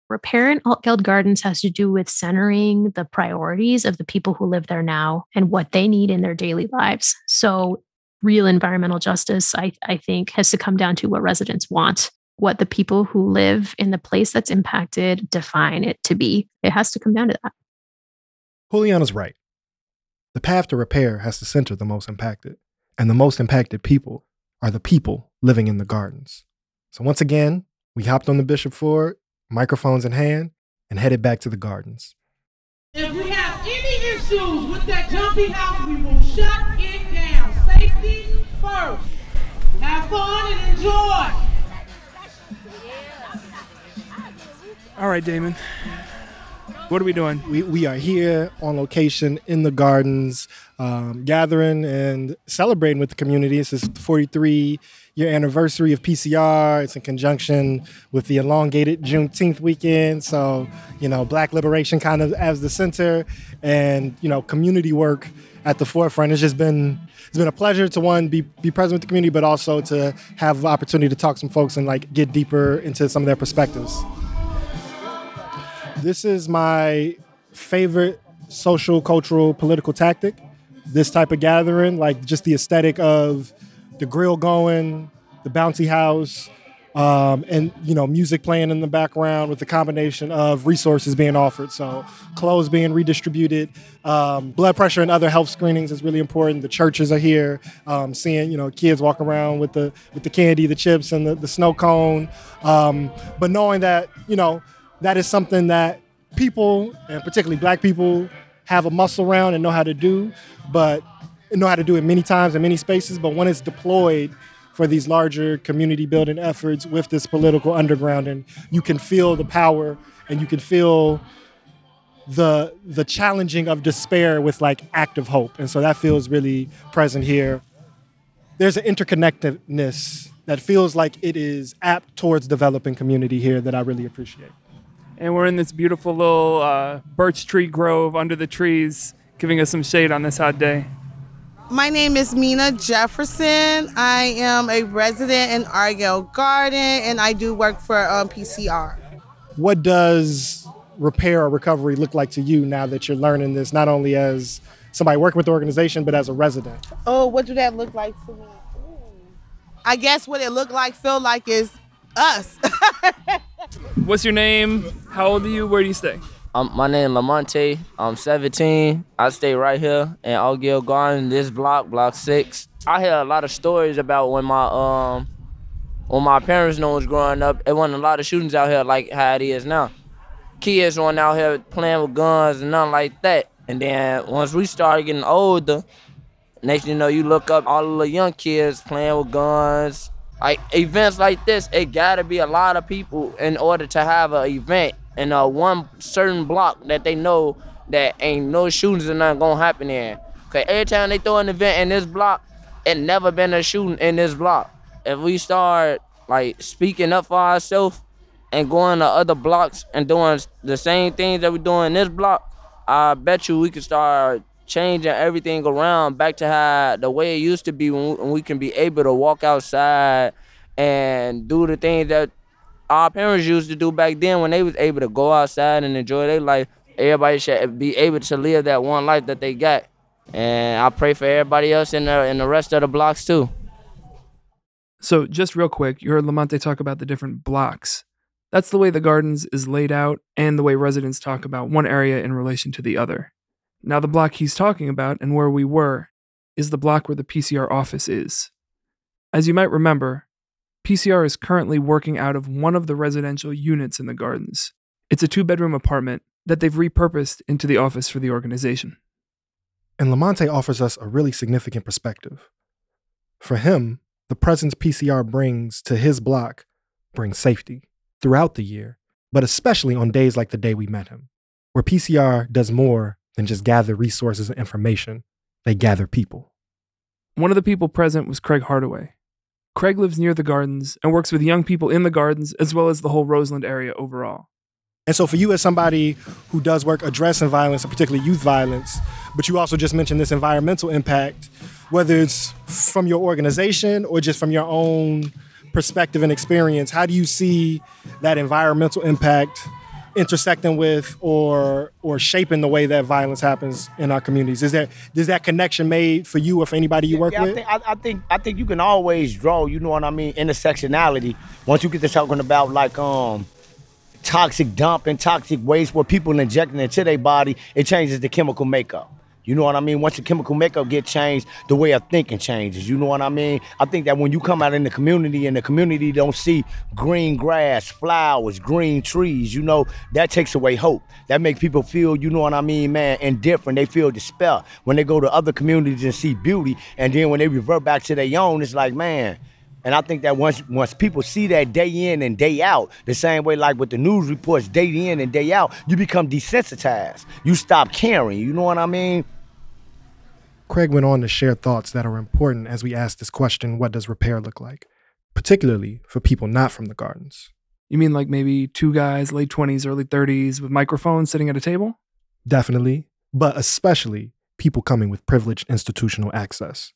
Repair in Altgeld Gardens has to do with centering the priorities of the people who live there now and what they need in their daily lives. So, real environmental justice, I, I think, has to come down to what residents want, what the people who live in the place that's impacted define it to be. It has to come down to that. Juliana's right. The path to repair has to center the most impacted, and the most impacted people are the people living in the gardens. So, once again, we hopped on the Bishop Ford microphones in hand, and headed back to the gardens. If we have any issues with that jumpy house, we will shut it down. Safety first. Have fun and enjoy. All right, Damon. What are we doing? We, we are here on location in the gardens, um, gathering and celebrating with the community. This is 43 year anniversary of PCR. It's in conjunction with the elongated Juneteenth weekend. So, you know, Black liberation kind of as the center and, you know, community work at the forefront. It's just been it's been a pleasure to one be be present with the community, but also to have opportunity to talk to some folks and like get deeper into some of their perspectives. This is my favorite social, cultural, political tactic. This type of gathering, like just the aesthetic of the grill going, the bouncy house, um, and you know music playing in the background with the combination of resources being offered. So clothes being redistributed, um, blood pressure and other health screenings is really important. The churches are here, um, seeing you know kids walk around with the with the candy, the chips, and the, the snow cone. Um, but knowing that you know that is something that people and particularly Black people have a muscle around and know how to do, but know how to do it many times in many spaces. But when it's deployed for these larger community building efforts with this political underground. And you can feel the power and you can feel the the challenging of despair with like active hope. And so that feels really present here. There's an interconnectedness that feels like it is apt towards developing community here that i really appreciate. And we're in this beautiful little uh, birch tree grove under the trees giving us some shade on this hot day my name is Mina Jefferson. I am a resident in Altgeld Garden and I do work for um, PCR. What does repair or recovery look like to you now that you're learning this, not only as somebody working with the organization, but as a resident? Oh, what do that look like to me? Ooh. I guess what it look like, feel like is us. What's your name? How old are you? Where do you stay? Um, my name is Lamonte. I'm 17. I stay right here in Altgeld Garden, this block, block six. I hear a lot of stories about when my um when my parents know was growing up, it wasn't a lot of shootings out here like how it is now. kids weren't out here playing with guns and nothing like that. And then once we started getting older, next you know, you look up all the young kids playing with guns. Like events like this, it gotta be a lot of people in order to have an event in a uh, one certain block that they know that ain't no shootings and nothing gonna happen in. Cause every time they throw an event in this block, it never been a shooting in this block. If we start like speaking up for ourselves and going to other blocks and doing the same things that we doing in this block, I bet you we could start changing everything around back to how the way it used to be when we can be able to walk outside and do the things that our parents used to do back then when they was able to go outside and enjoy their life. Everybody should be able to live that one life that they got. And I pray for everybody else in the in the rest of the blocks too. So, just real quick, you heard Lamonte talk about the different blocks. That's the way the gardens is laid out and the way residents talk about one area in relation to the other. Now, the block he's talking about and where we were is the block where the PCR office is. As you might remember, PCR is currently working out of one of the residential units in the gardens. It's a two bedroom apartment that they've repurposed into the office for the organization. And Lamonte offers us a really significant perspective. For him, the presence PCR brings to his block brings safety throughout the year, but especially on days like the day we met him, where PCR does more than just gather resources and information, they gather people. One of the people present was Craig Hardaway. Craig lives near the gardens and works with young people in the gardens as well as the whole Roseland area overall. And so, for you as somebody who does work addressing violence, and particularly youth violence, but you also just mentioned this environmental impact, whether it's from your organization or just from your own perspective and experience, how do you see that environmental impact intersecting with or or shaping the way that violence happens in our communities? Is there is that connection made for you or for anybody you work yeah, I with? think, I, I think I think you can always draw. You know what I mean? Intersectionality. Once you get to talking about like um toxic dump and toxic waste, where people injecting into their body, it changes the chemical makeup. You know what I mean? Once the chemical makeup get changed, the way of thinking changes. You know what I mean? I think that when you come out in the community and the community don't see green grass, flowers, green trees, you know, that takes away hope. That makes people feel, you know what I mean, man, indifferent. They feel despair when they go to other communities and see beauty. And then when they revert back to their own, it's like, man, and I think that once once people see that day in and day out, the same way like with the news reports day in and day out, you become desensitized. You stop caring. You know what I mean? Craig went on to share thoughts that are important as we ask this question what does repair look like? Particularly for people not from the gardens. You mean like maybe two guys, late 20s, early 30s, with microphones sitting at a table? Definitely, but especially people coming with privileged institutional access.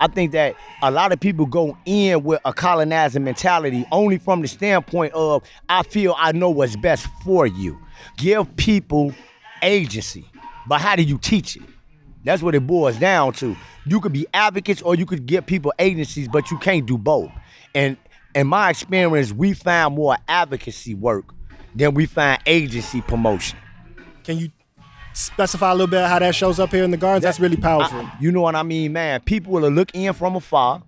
I think that a lot of people go in with a colonizer mentality only from the standpoint of I feel I know what's best for you. Give people agency, but how do you teach it? That's what it boils down to. You could be advocates or you could get people agencies, but you can't do both. And in my experience, we find more advocacy work than we find agency promotion. Can you specify a little bit how that shows up here in the gardens? That's really powerful. I- you know what I mean, man? People will look in from afar.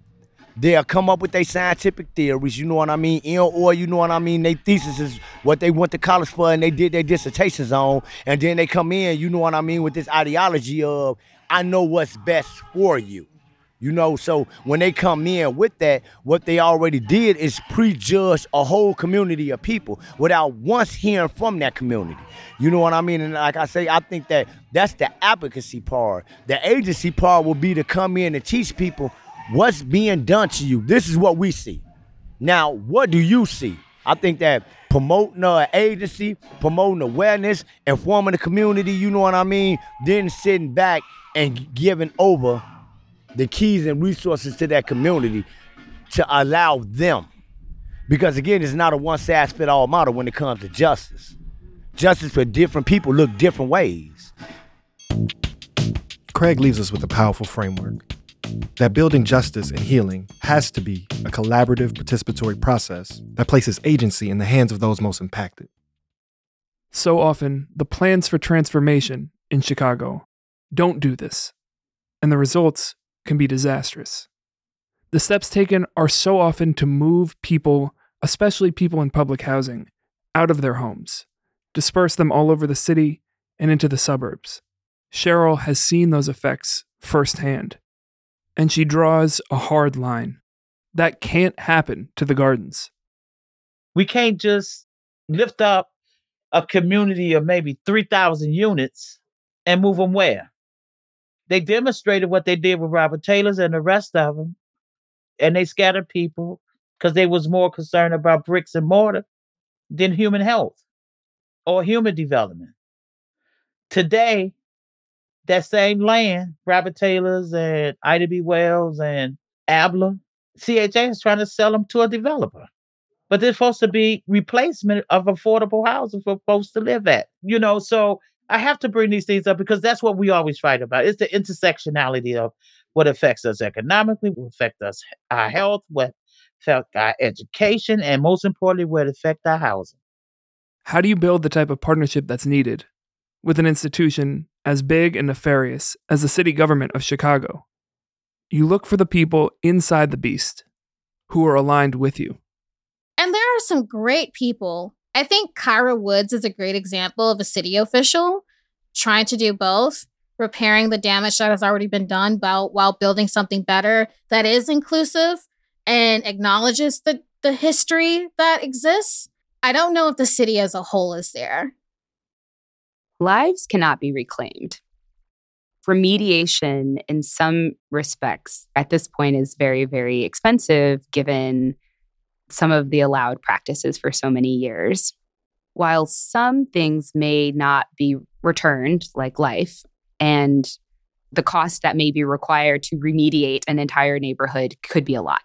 They'll come up with their scientific theories, you know what I mean? In or you know what I mean? Their thesis is what they went to college for and they did their dissertations on. And then they come in, you know what I mean, with this ideology of I know what's best for you. You know, so when they come in with that, what they already did is prejudge a whole community of people without once hearing from that community. You know what I mean? And like I say, I think that that's the advocacy part. The agency part will be to come in and teach people what's being done to you. This is what we see. Now, what do you see? I think that promoting an agency, promoting awareness, informing the community, you know what I mean? Then sitting back and giving over the keys and resources to that community to allow them. Because again, it's not a one size fit all model when it comes to justice. Justice for different people look different ways. Craig leaves us with a powerful framework that building justice and healing has to be a collaborative, participatory process that places agency in the hands of those most impacted. So often, the plans for transformation in Chicago don't do this, and the results can be disastrous. The steps taken are so often to move people, especially people in public housing, out of their homes, disperse them all over the city and into the suburbs. Cheryl has seen those effects firsthand, and she draws a hard line. That can't happen to the gardens. We can't just lift up a community of maybe 3,000 units and move them where? They demonstrated what they did with Robert Taylor's and the rest of them, and they scattered people because they was more concerned about bricks and mortar than human health or human development. Today, that same land, Robert Taylor's and Ida B. Wells and ABLA, CHA is trying to sell them to a developer. But they're supposed to be replacement of affordable housing for folks to live at. You know, so I have to bring these things up because that's what we always fight about. It's the intersectionality of what affects us economically, what affects us our health, what affects our education, and most importantly, what affects our housing. How do you build the type of partnership that's needed with an institution as big and nefarious as the city government of Chicago? You look for the people inside the beast who are aligned with you. And there are some great people. I think Kyra Woods is a great example of a city official trying to do both, repairing the damage that has already been done while, while building something better that is inclusive and acknowledges the, the history that exists. I don't know if the city as a whole is there. Lives cannot be reclaimed. Remediation, in some respects, at this point is very, very expensive given some of the allowed practices for so many years. While some things may not be returned, like life, and the cost that may be required to remediate an entire neighborhood could be a lot.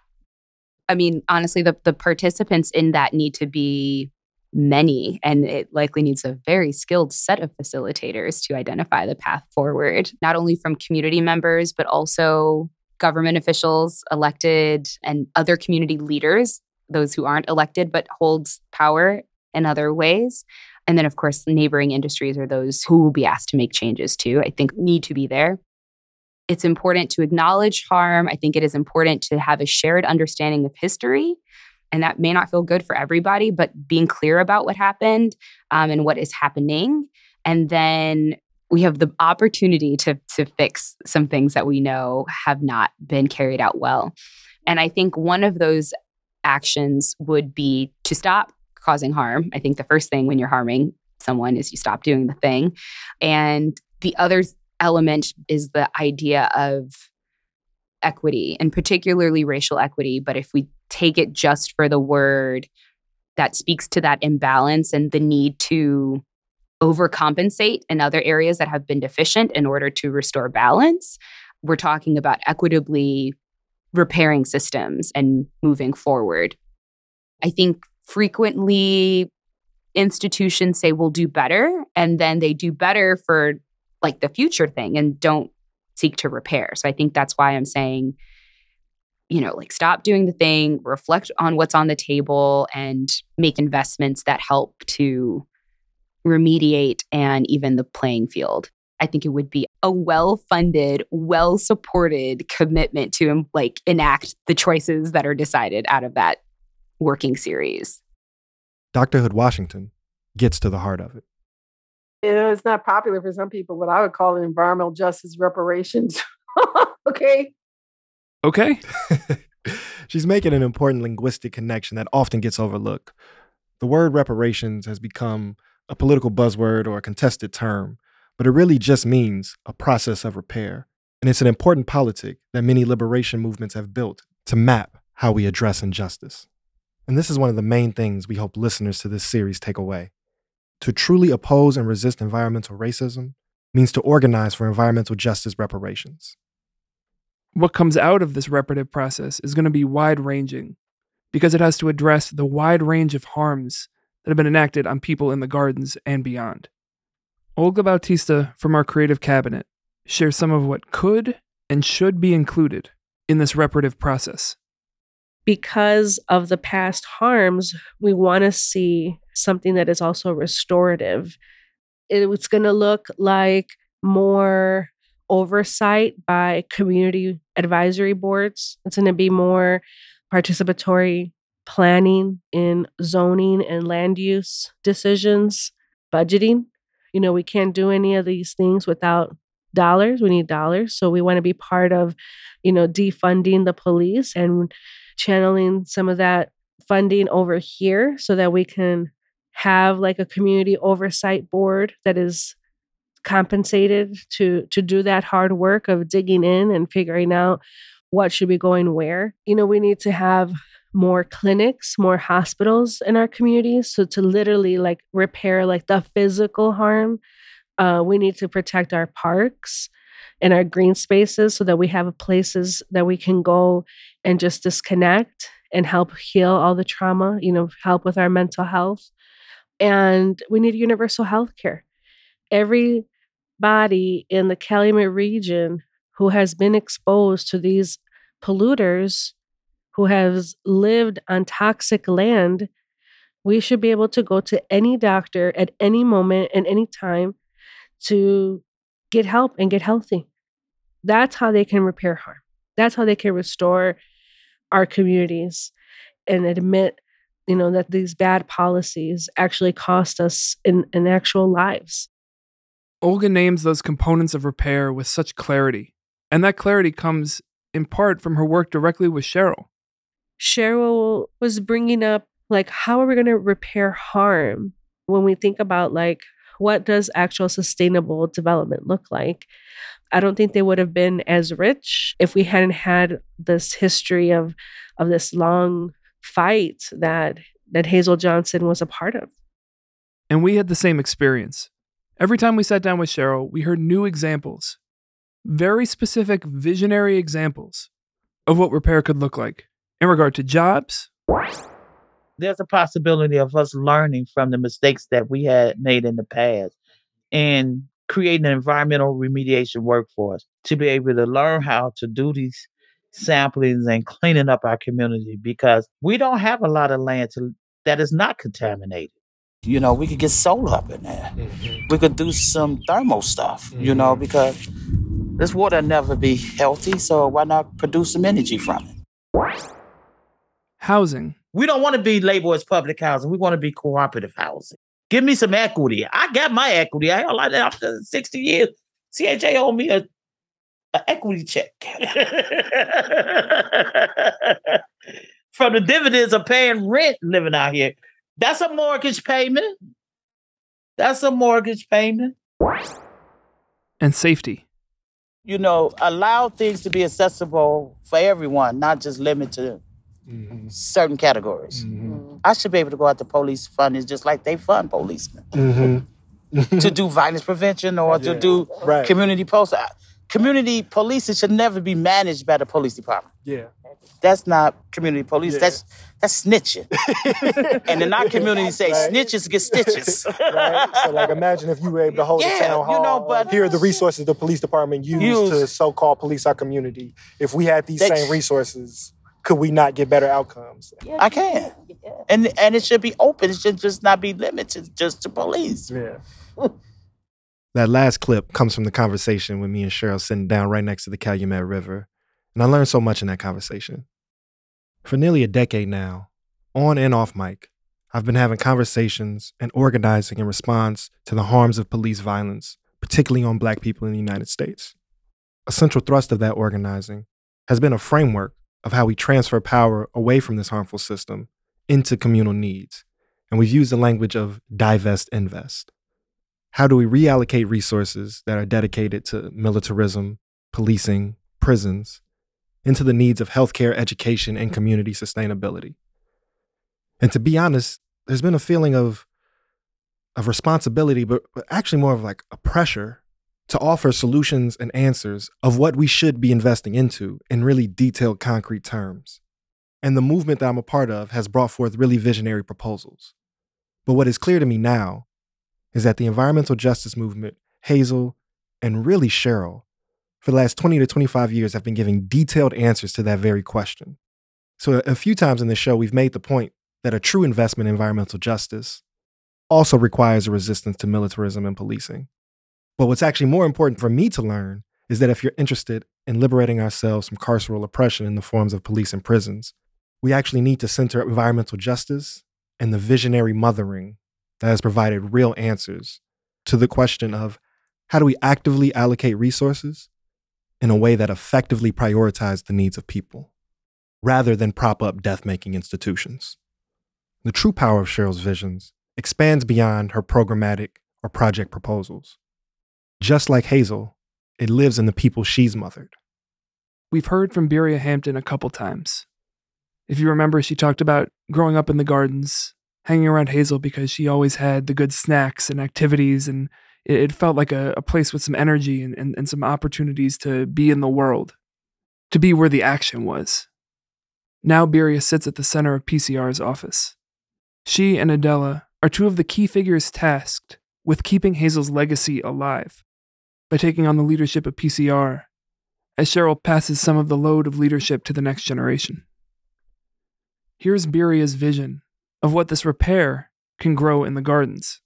I mean, honestly, the, the participants in that need to be many, and it likely needs a very skilled set of facilitators to identify the path forward, not only from community members, but also government officials, elected, and other community leaders, those who aren't elected but holds power in other ways. And then, of course, neighboring industries are those who will be asked to make changes too, I think need to be there. It's important to acknowledge harm. I think it is important to have a shared understanding of history. And that may not feel good for everybody, but being clear about what happened um, and what is happening. And then we have the opportunity to, to fix some things that we know have not been carried out well. And I think one of those actions would be to stop causing harm. I think the first thing when you're harming someone is you stop doing the thing. And the other element is the idea of equity and particularly racial equity. But if we take it just for the word that speaks to that imbalance and the need to overcompensate in other areas that have been deficient in order to restore balance, we're talking about equitably repairing systems and moving forward. I think frequently institutions say we'll do better and then they do better for like the future thing and don't seek to repair. So I think that's why I'm saying, you know, like stop doing the thing, reflect on what's on the table, and make investments that help to remediate and even the playing field. I think it would be a well funded, well supported commitment to like enact the choices that are decided out of that working series. Dr. Hood Washington gets to the heart of it you know, it's not popular for some people, but I would call it environmental justice reparations. okay. Okay. She's making an important linguistic connection that often gets overlooked. The word reparations has become a political buzzword or a contested term, but it really just means a process of repair. And it's an important politic that many liberation movements have built to map how we address injustice. And this is one of the main things we hope listeners to this series take away. To truly oppose and resist environmental racism means to organize for environmental justice reparations. What comes out of this reparative process is going to be wide ranging because it has to address the wide range of harms that have been enacted on people in the gardens and beyond. Olga Bautista from our creative cabinet shares some of what could and should be included in this reparative process. Because of the past harms, we want to see something that is also restorative. It's going to look like more oversight by community advisory boards. It's going to be more participatory planning in zoning and land use decisions. budgeting. You know, we can't do any of these things without dollars. We need dollars. So we want to be part of, you know, defunding the police and channeling some of that funding over here so that we can have like a community oversight board that is compensated to to do that hard work of digging in and figuring out what should be going where. You know, we need to have more clinics, more hospitals in our communities. So to literally like repair like the physical harm, uh, we need to protect our parks and our green spaces so that we have places that we can go and just disconnect and help heal all the trauma, you know, help with our mental health. And we need universal health care. Everybody in the Calumet region who has been exposed to these polluters, who has lived on toxic land, we should be able to go to any doctor at any moment and any time to get help and get healthy. That's how they can repair harm. That's how they can restore our communities and admit you know that these bad policies actually cost us in, in actual lives. Olga names those components of repair with such clarity and that clarity comes in part from her work directly with cheryl. Cheryl was bringing up like how are we going to repair harm when we think about like what does actual sustainable development look like? I don't think they would have been as rich if we hadn't had this history of of this long fight that that Hazel Johnson was a part of. And we had the same experience. Every time we sat down with Cheryl, we heard new examples, very specific visionary examples of what repair could look like in regard to jobs. There's a possibility of us learning from the mistakes that we had made in the past and creating an environmental remediation workforce to be able to learn how to do these samplings and cleaning up our community because we don't have a lot of land to, that is not contaminated. You know, we could get solar up in there. Mm-hmm. We could do some thermal stuff, mm-hmm. you know, mm-hmm. because this water never be healthy, so why not produce some energy from it? Housing. We don't want to be labeled as public housing. We want to be cooperative housing. Give me some equity. I got my equity. I like that after 60 years. CHA owed me a, a equity check. From the dividends of paying rent living out here. That's a mortgage payment. That's a mortgage payment. And safety. You know, allow things to be accessible for everyone, not just limited mm-hmm. certain categories. Mm-hmm. I should be able to go out to police funding just like they fund policemen mm-hmm. to do violence prevention or yeah. to do right. community post. Community policing should never be managed by the police department. Yeah. That's not community police. Yeah. That's that's snitching. and in our community say right. snitches get stitches. right. So like imagine if you were able to hold yeah, a town hall. You know, but here are the resources the police department used use, to so-called police our community. If we had these same resources could we not get better outcomes? I can. And and it should be open. It should just not be limited just to police. Yeah. that last clip comes from the conversation with me and Cheryl sitting down right next to the Calumet River. And I learned so much in that conversation. For nearly a decade now, on and off mic, I've been having conversations and organizing in response to the harms of police violence, particularly on black people in the United States. A central thrust of that organizing has been a framework of how we transfer power away from this harmful system into communal needs. And we've used the language of divest invest. How do we reallocate resources that are dedicated to militarism, policing, prisons, into the needs of healthcare, education, and community sustainability? And to be honest, there's been a feeling of, of responsibility, but, but actually more of like a pressure to offer solutions and answers of what we should be investing into in really detailed, concrete terms. And the movement that I'm a part of has brought forth really visionary proposals. But what is clear to me now is that the environmental justice movement, Hazel, and really Cheryl, for the last 20 to 25 years have been giving detailed answers to that very question. So, a few times in the show, we've made the point that a true investment in environmental justice also requires a resistance to militarism and policing. But what's actually more important for me to learn is that if you're interested in liberating ourselves from carceral oppression in the forms of police and prisons, we actually need to center environmental justice and the visionary mothering that has provided real answers to the question of how do we actively allocate resources in a way that effectively prioritizes the needs of people, rather than prop up death making institutions. The true power of Cheryl's visions expands beyond her programmatic or project proposals. Just like Hazel, it lives in the people she's mothered. We've heard from Beria Hampton a couple times. If you remember, she talked about growing up in the gardens, hanging around Hazel because she always had the good snacks and activities, and it, it felt like a, a, place with some energy and, and, and some opportunities to be in the world, to be where the action was. Now Beria sits at the center of PCR's office. She and Adela are two of the key figures tasked with keeping Hazel's legacy alive by taking on the leadership of PCR as Cheryl passes some of the load of leadership to the next generation. Here's Beria's vision of what this repair can grow in the gardens.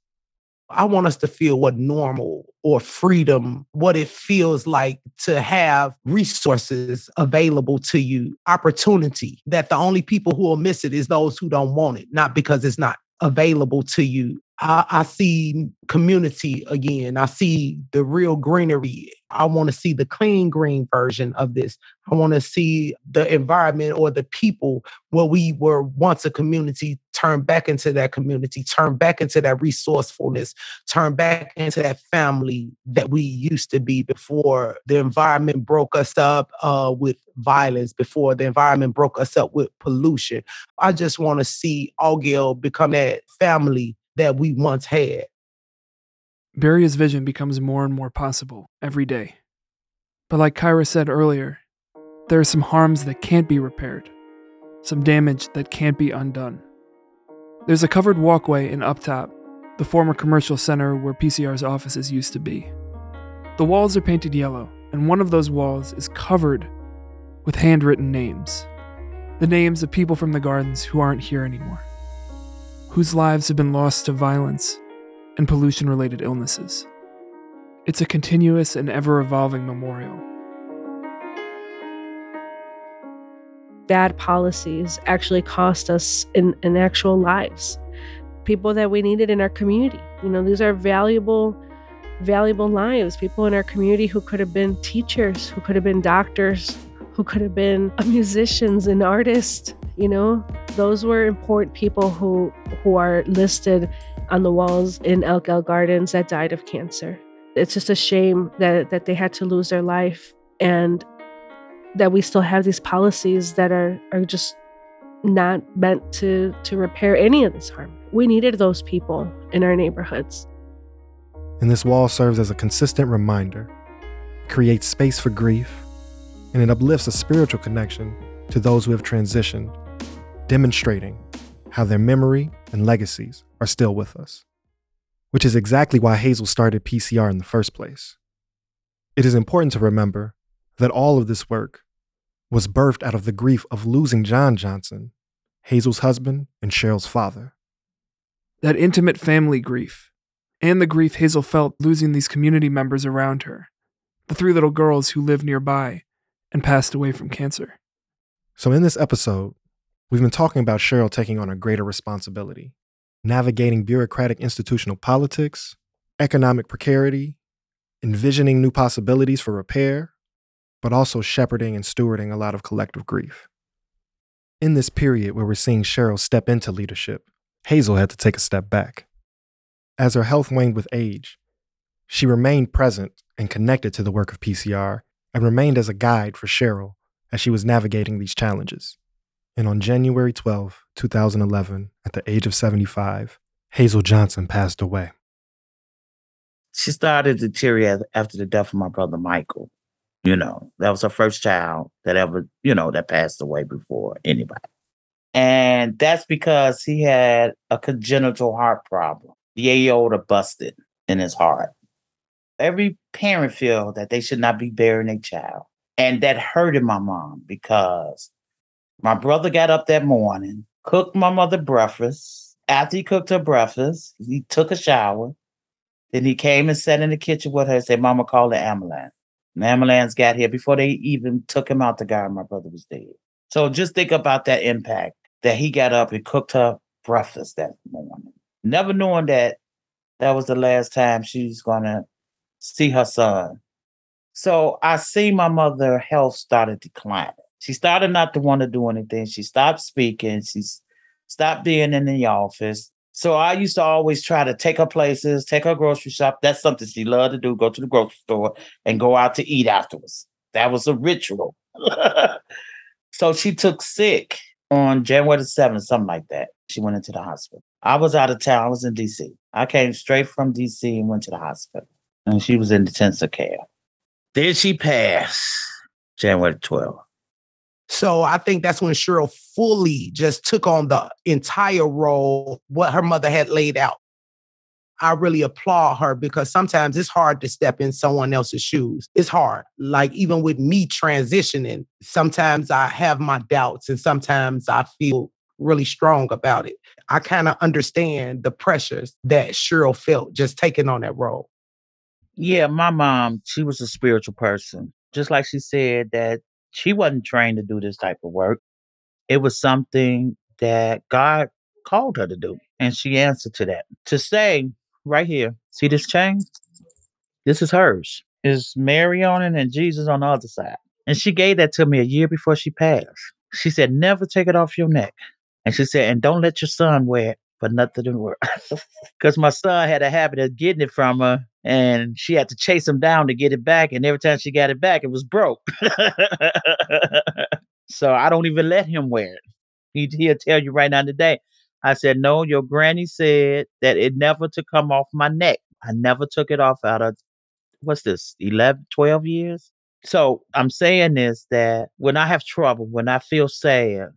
I want us to feel what normal or freedom, what it feels like to have resources available to you, opportunity, that the only people who will miss it is those who don't want it, not because it's not available to you I, I see community again. I see the real greenery. I want to see the clean green version of this. I want to see the environment or the people where we were once a community turn back into that community, turn back into that resourcefulness, turn back into that family that we used to be before the environment broke us up uh, with violence, before the environment broke us up with pollution. I just want to see Altgeld become that family that we once had. Beria's vision becomes more and more possible every day. But like Kyra said earlier, there are some harms that can't be repaired, some damage that can't be undone. There's a covered walkway in Uptop, the former commercial center where PCR's offices used to be. The walls are painted yellow, and one of those walls is covered with handwritten names. The names of people from the gardens who aren't here anymore whose lives have been lost to violence and pollution related illnesses. It's a continuous and ever evolving memorial. Bad policies actually cost us in, in actual lives. People that we needed in our community. You know, these are valuable, valuable lives. People in our community who could have been teachers, who could have been doctors, who could have been musicians and artists you know those were important people who who are listed on the walls in Altgeld Gardens that died of cancer. It's just a shame that that they had to lose their life and that we still have these policies that are are just not meant to to repair any of this harm. We needed those people in our neighborhoods. And this wall serves as a consistent reminder, It creates space for grief, and it uplifts a spiritual connection to those who have transitioned demonstrating how their memory and legacies are still with us. Which is exactly why Hazel started PCR in the first place. It is important to remember that all of this work was birthed out of the grief of losing John Johnson, Hazel's husband and Cheryl's father. That intimate family grief, and the grief Hazel felt losing these community members around her, the three little girls who lived nearby and passed away from cancer. So, in this episode, We've been talking about Cheryl taking on a greater responsibility, navigating bureaucratic institutional politics, economic precarity, envisioning new possibilities for repair, but also shepherding and stewarding a lot of collective grief. In this period where we're seeing Cheryl step into leadership, Hazel had to take a step back. As her health waned with age, she remained present and connected to the work of PCR and remained as a guide for Cheryl as she was navigating these challenges. And on January 12, 2011, at the age of 75, Hazel Johnson passed away. She started to deteriorate after the death of my brother Michael. You know, that was her first child that ever, you know, that passed away before anybody. And that's because he had a congenital heart problem. The aorta busted in his heart. Every parent feel that they should not be burying a child. And that hurted my mom because my brother got up that morning, cooked my mother breakfast. After he cooked her breakfast, he took a shower. Then he came and sat in the kitchen with her and said, Mama, call the ambulance. And the ambulance got here before they even took him out the garden. My brother was dead. So just think about that impact that he got up and cooked her breakfast that morning. never knowing that that was the last time she's gonna see her son. So I see my mother health started declining. She started not to want to do anything. She stopped speaking. She stopped being in the office. So I used to always try to take her places, take her grocery shop. That's something she loved to do, go to the grocery store and go out to eat afterwards. That was a ritual. so she took sick on January the 7th, something like that. She went into the hospital. I was out of town. I was in DC. I came straight from DC and went to the hospital. And she was in the intensive care. Did she pass January 12th. So I think that's when Cheryl fully just took on the entire role, what her mother had laid out. I really applaud her because sometimes it's hard to step in someone else's shoes. It's hard. Like even with me transitioning, sometimes I have my doubts and sometimes I feel really strong about it. I kind of understand the pressures that Cheryl felt just taking on that role. Yeah, my mom, she was a spiritual person. Just like she said that she wasn't trained to do this type of work. It was something that God called her to do. And she answered to that. To say right here, see this chain? This is hers. Is Mary on it and Jesus on the other side. And she gave that to me a year before she passed. She said, never take it off your neck. And she said, and don't let your son wear it for nothing in the world. Because my son had a habit of getting it from her and she had to chase him down to get it back. And every time she got it back, it was broke. so I don't even let him wear it. He, he'll tell you right now today. I said, no, your granny said that it never to come off my neck. I never took it off out of, what's this, 11, 12 years? So I'm saying this that when I have trouble, when I feel sad,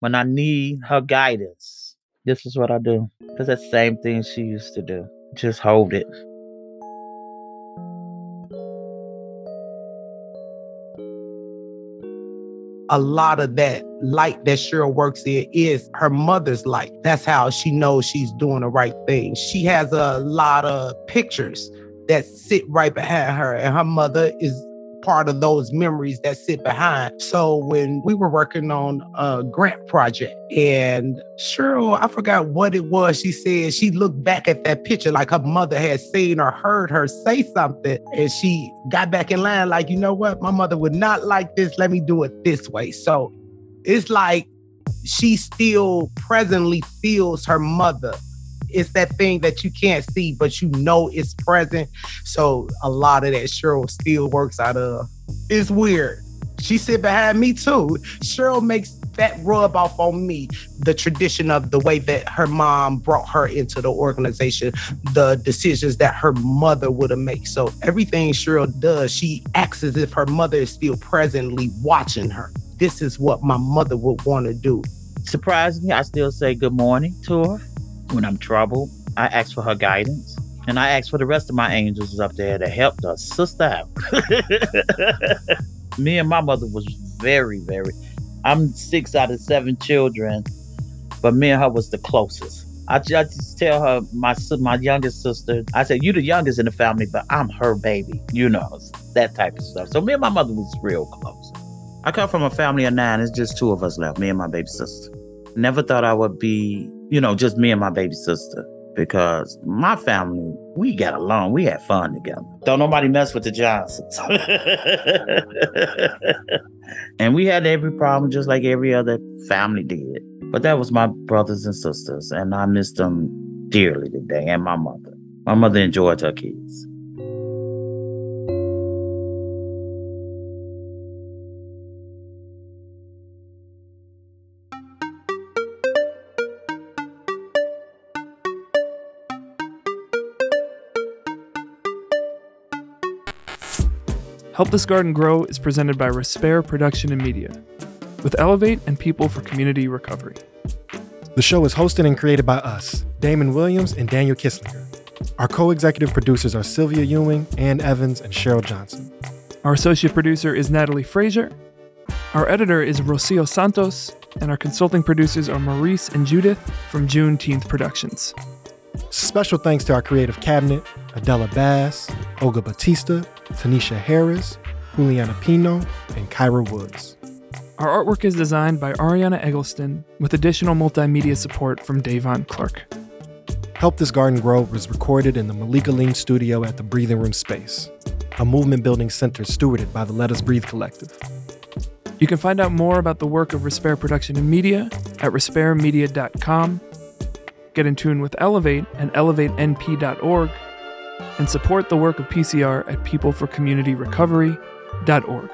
when I need her guidance, this is what I do. Because that's the same thing she used to do. Just hold it. a lot of that light that Cheryl works in is her mother's light. That's how she knows she's doing the right thing. She has a lot of pictures that sit right behind her, and her mother is part of those memories that sit behind. So when we were working on a grant project and Cheryl, I forgot what it was, she said she looked back at that picture like her mother had seen or heard her say something. And she got back in line like, you know what? My mother would not like this. Let me do it this way. So it's like she still presently feels her mother it's that thing that you can't see, but you know it's present. So a lot of that Cheryl still works out of. It's weird. She sit behind me too. Cheryl makes that rub off on me the tradition of the way that her mom brought her into the organization, the decisions that her mother would have made. So everything Cheryl does, she acts as if her mother is still presently watching her. This is what my mother would want to do. Surprisingly, I still say good morning to her when I'm troubled. I ask for her guidance. And I ask for the rest of my angels up there to help the sister out. Me and my mother was very, very. I'm six out of seven children, but me and her was the closest. I just tell her my my youngest sister. I said, "You the youngest in the family, but I'm her baby." You know that type of stuff. So me and my mother was real close. I come from a family of nine. It's just two of us left, me and my baby sister. Never thought I would be you know, just me and my baby sister. Because my family, we got along. We had fun together. Don't nobody mess with the Johnsons. and we had every problem just like every other family did. But that was my brothers and sisters, and I miss them dearly today, and my mother. My mother enjoyed her kids. Help This Garden Grow is presented by Respair Production and Media, with Elevate and People for Community Recovery. The show is hosted and created by us, Damon Williams and Daniel Kisslinger. Our co executive producers are Sylvia Ewing, Ann Evans, and Cheryl Johnson. Our associate producer is Natalie Frazier. Our editor is Rocio Santos, and our consulting producers are Maurice and Judith from Juneteenth Productions. Special thanks to our creative cabinet, Adela Bass, Olga Bautista, Tanisha Harris, Juliana Pino, and Kyra Woods. Our artwork is designed by Ariana Eggleston with additional multimedia support from Davon Clark. Help This Garden Grow was recorded in the Malika Lean studio at the Breathing Room Space, a movement building center stewarded by the Let Us Breathe Collective. You can find out more about the work of Respair Production and Media at respairmedia.com. Get in tune with Elevate and elevatenp.org and support the work of PCR at peopleforcommunityrecovery.org.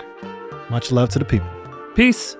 Much love to the people. Peace.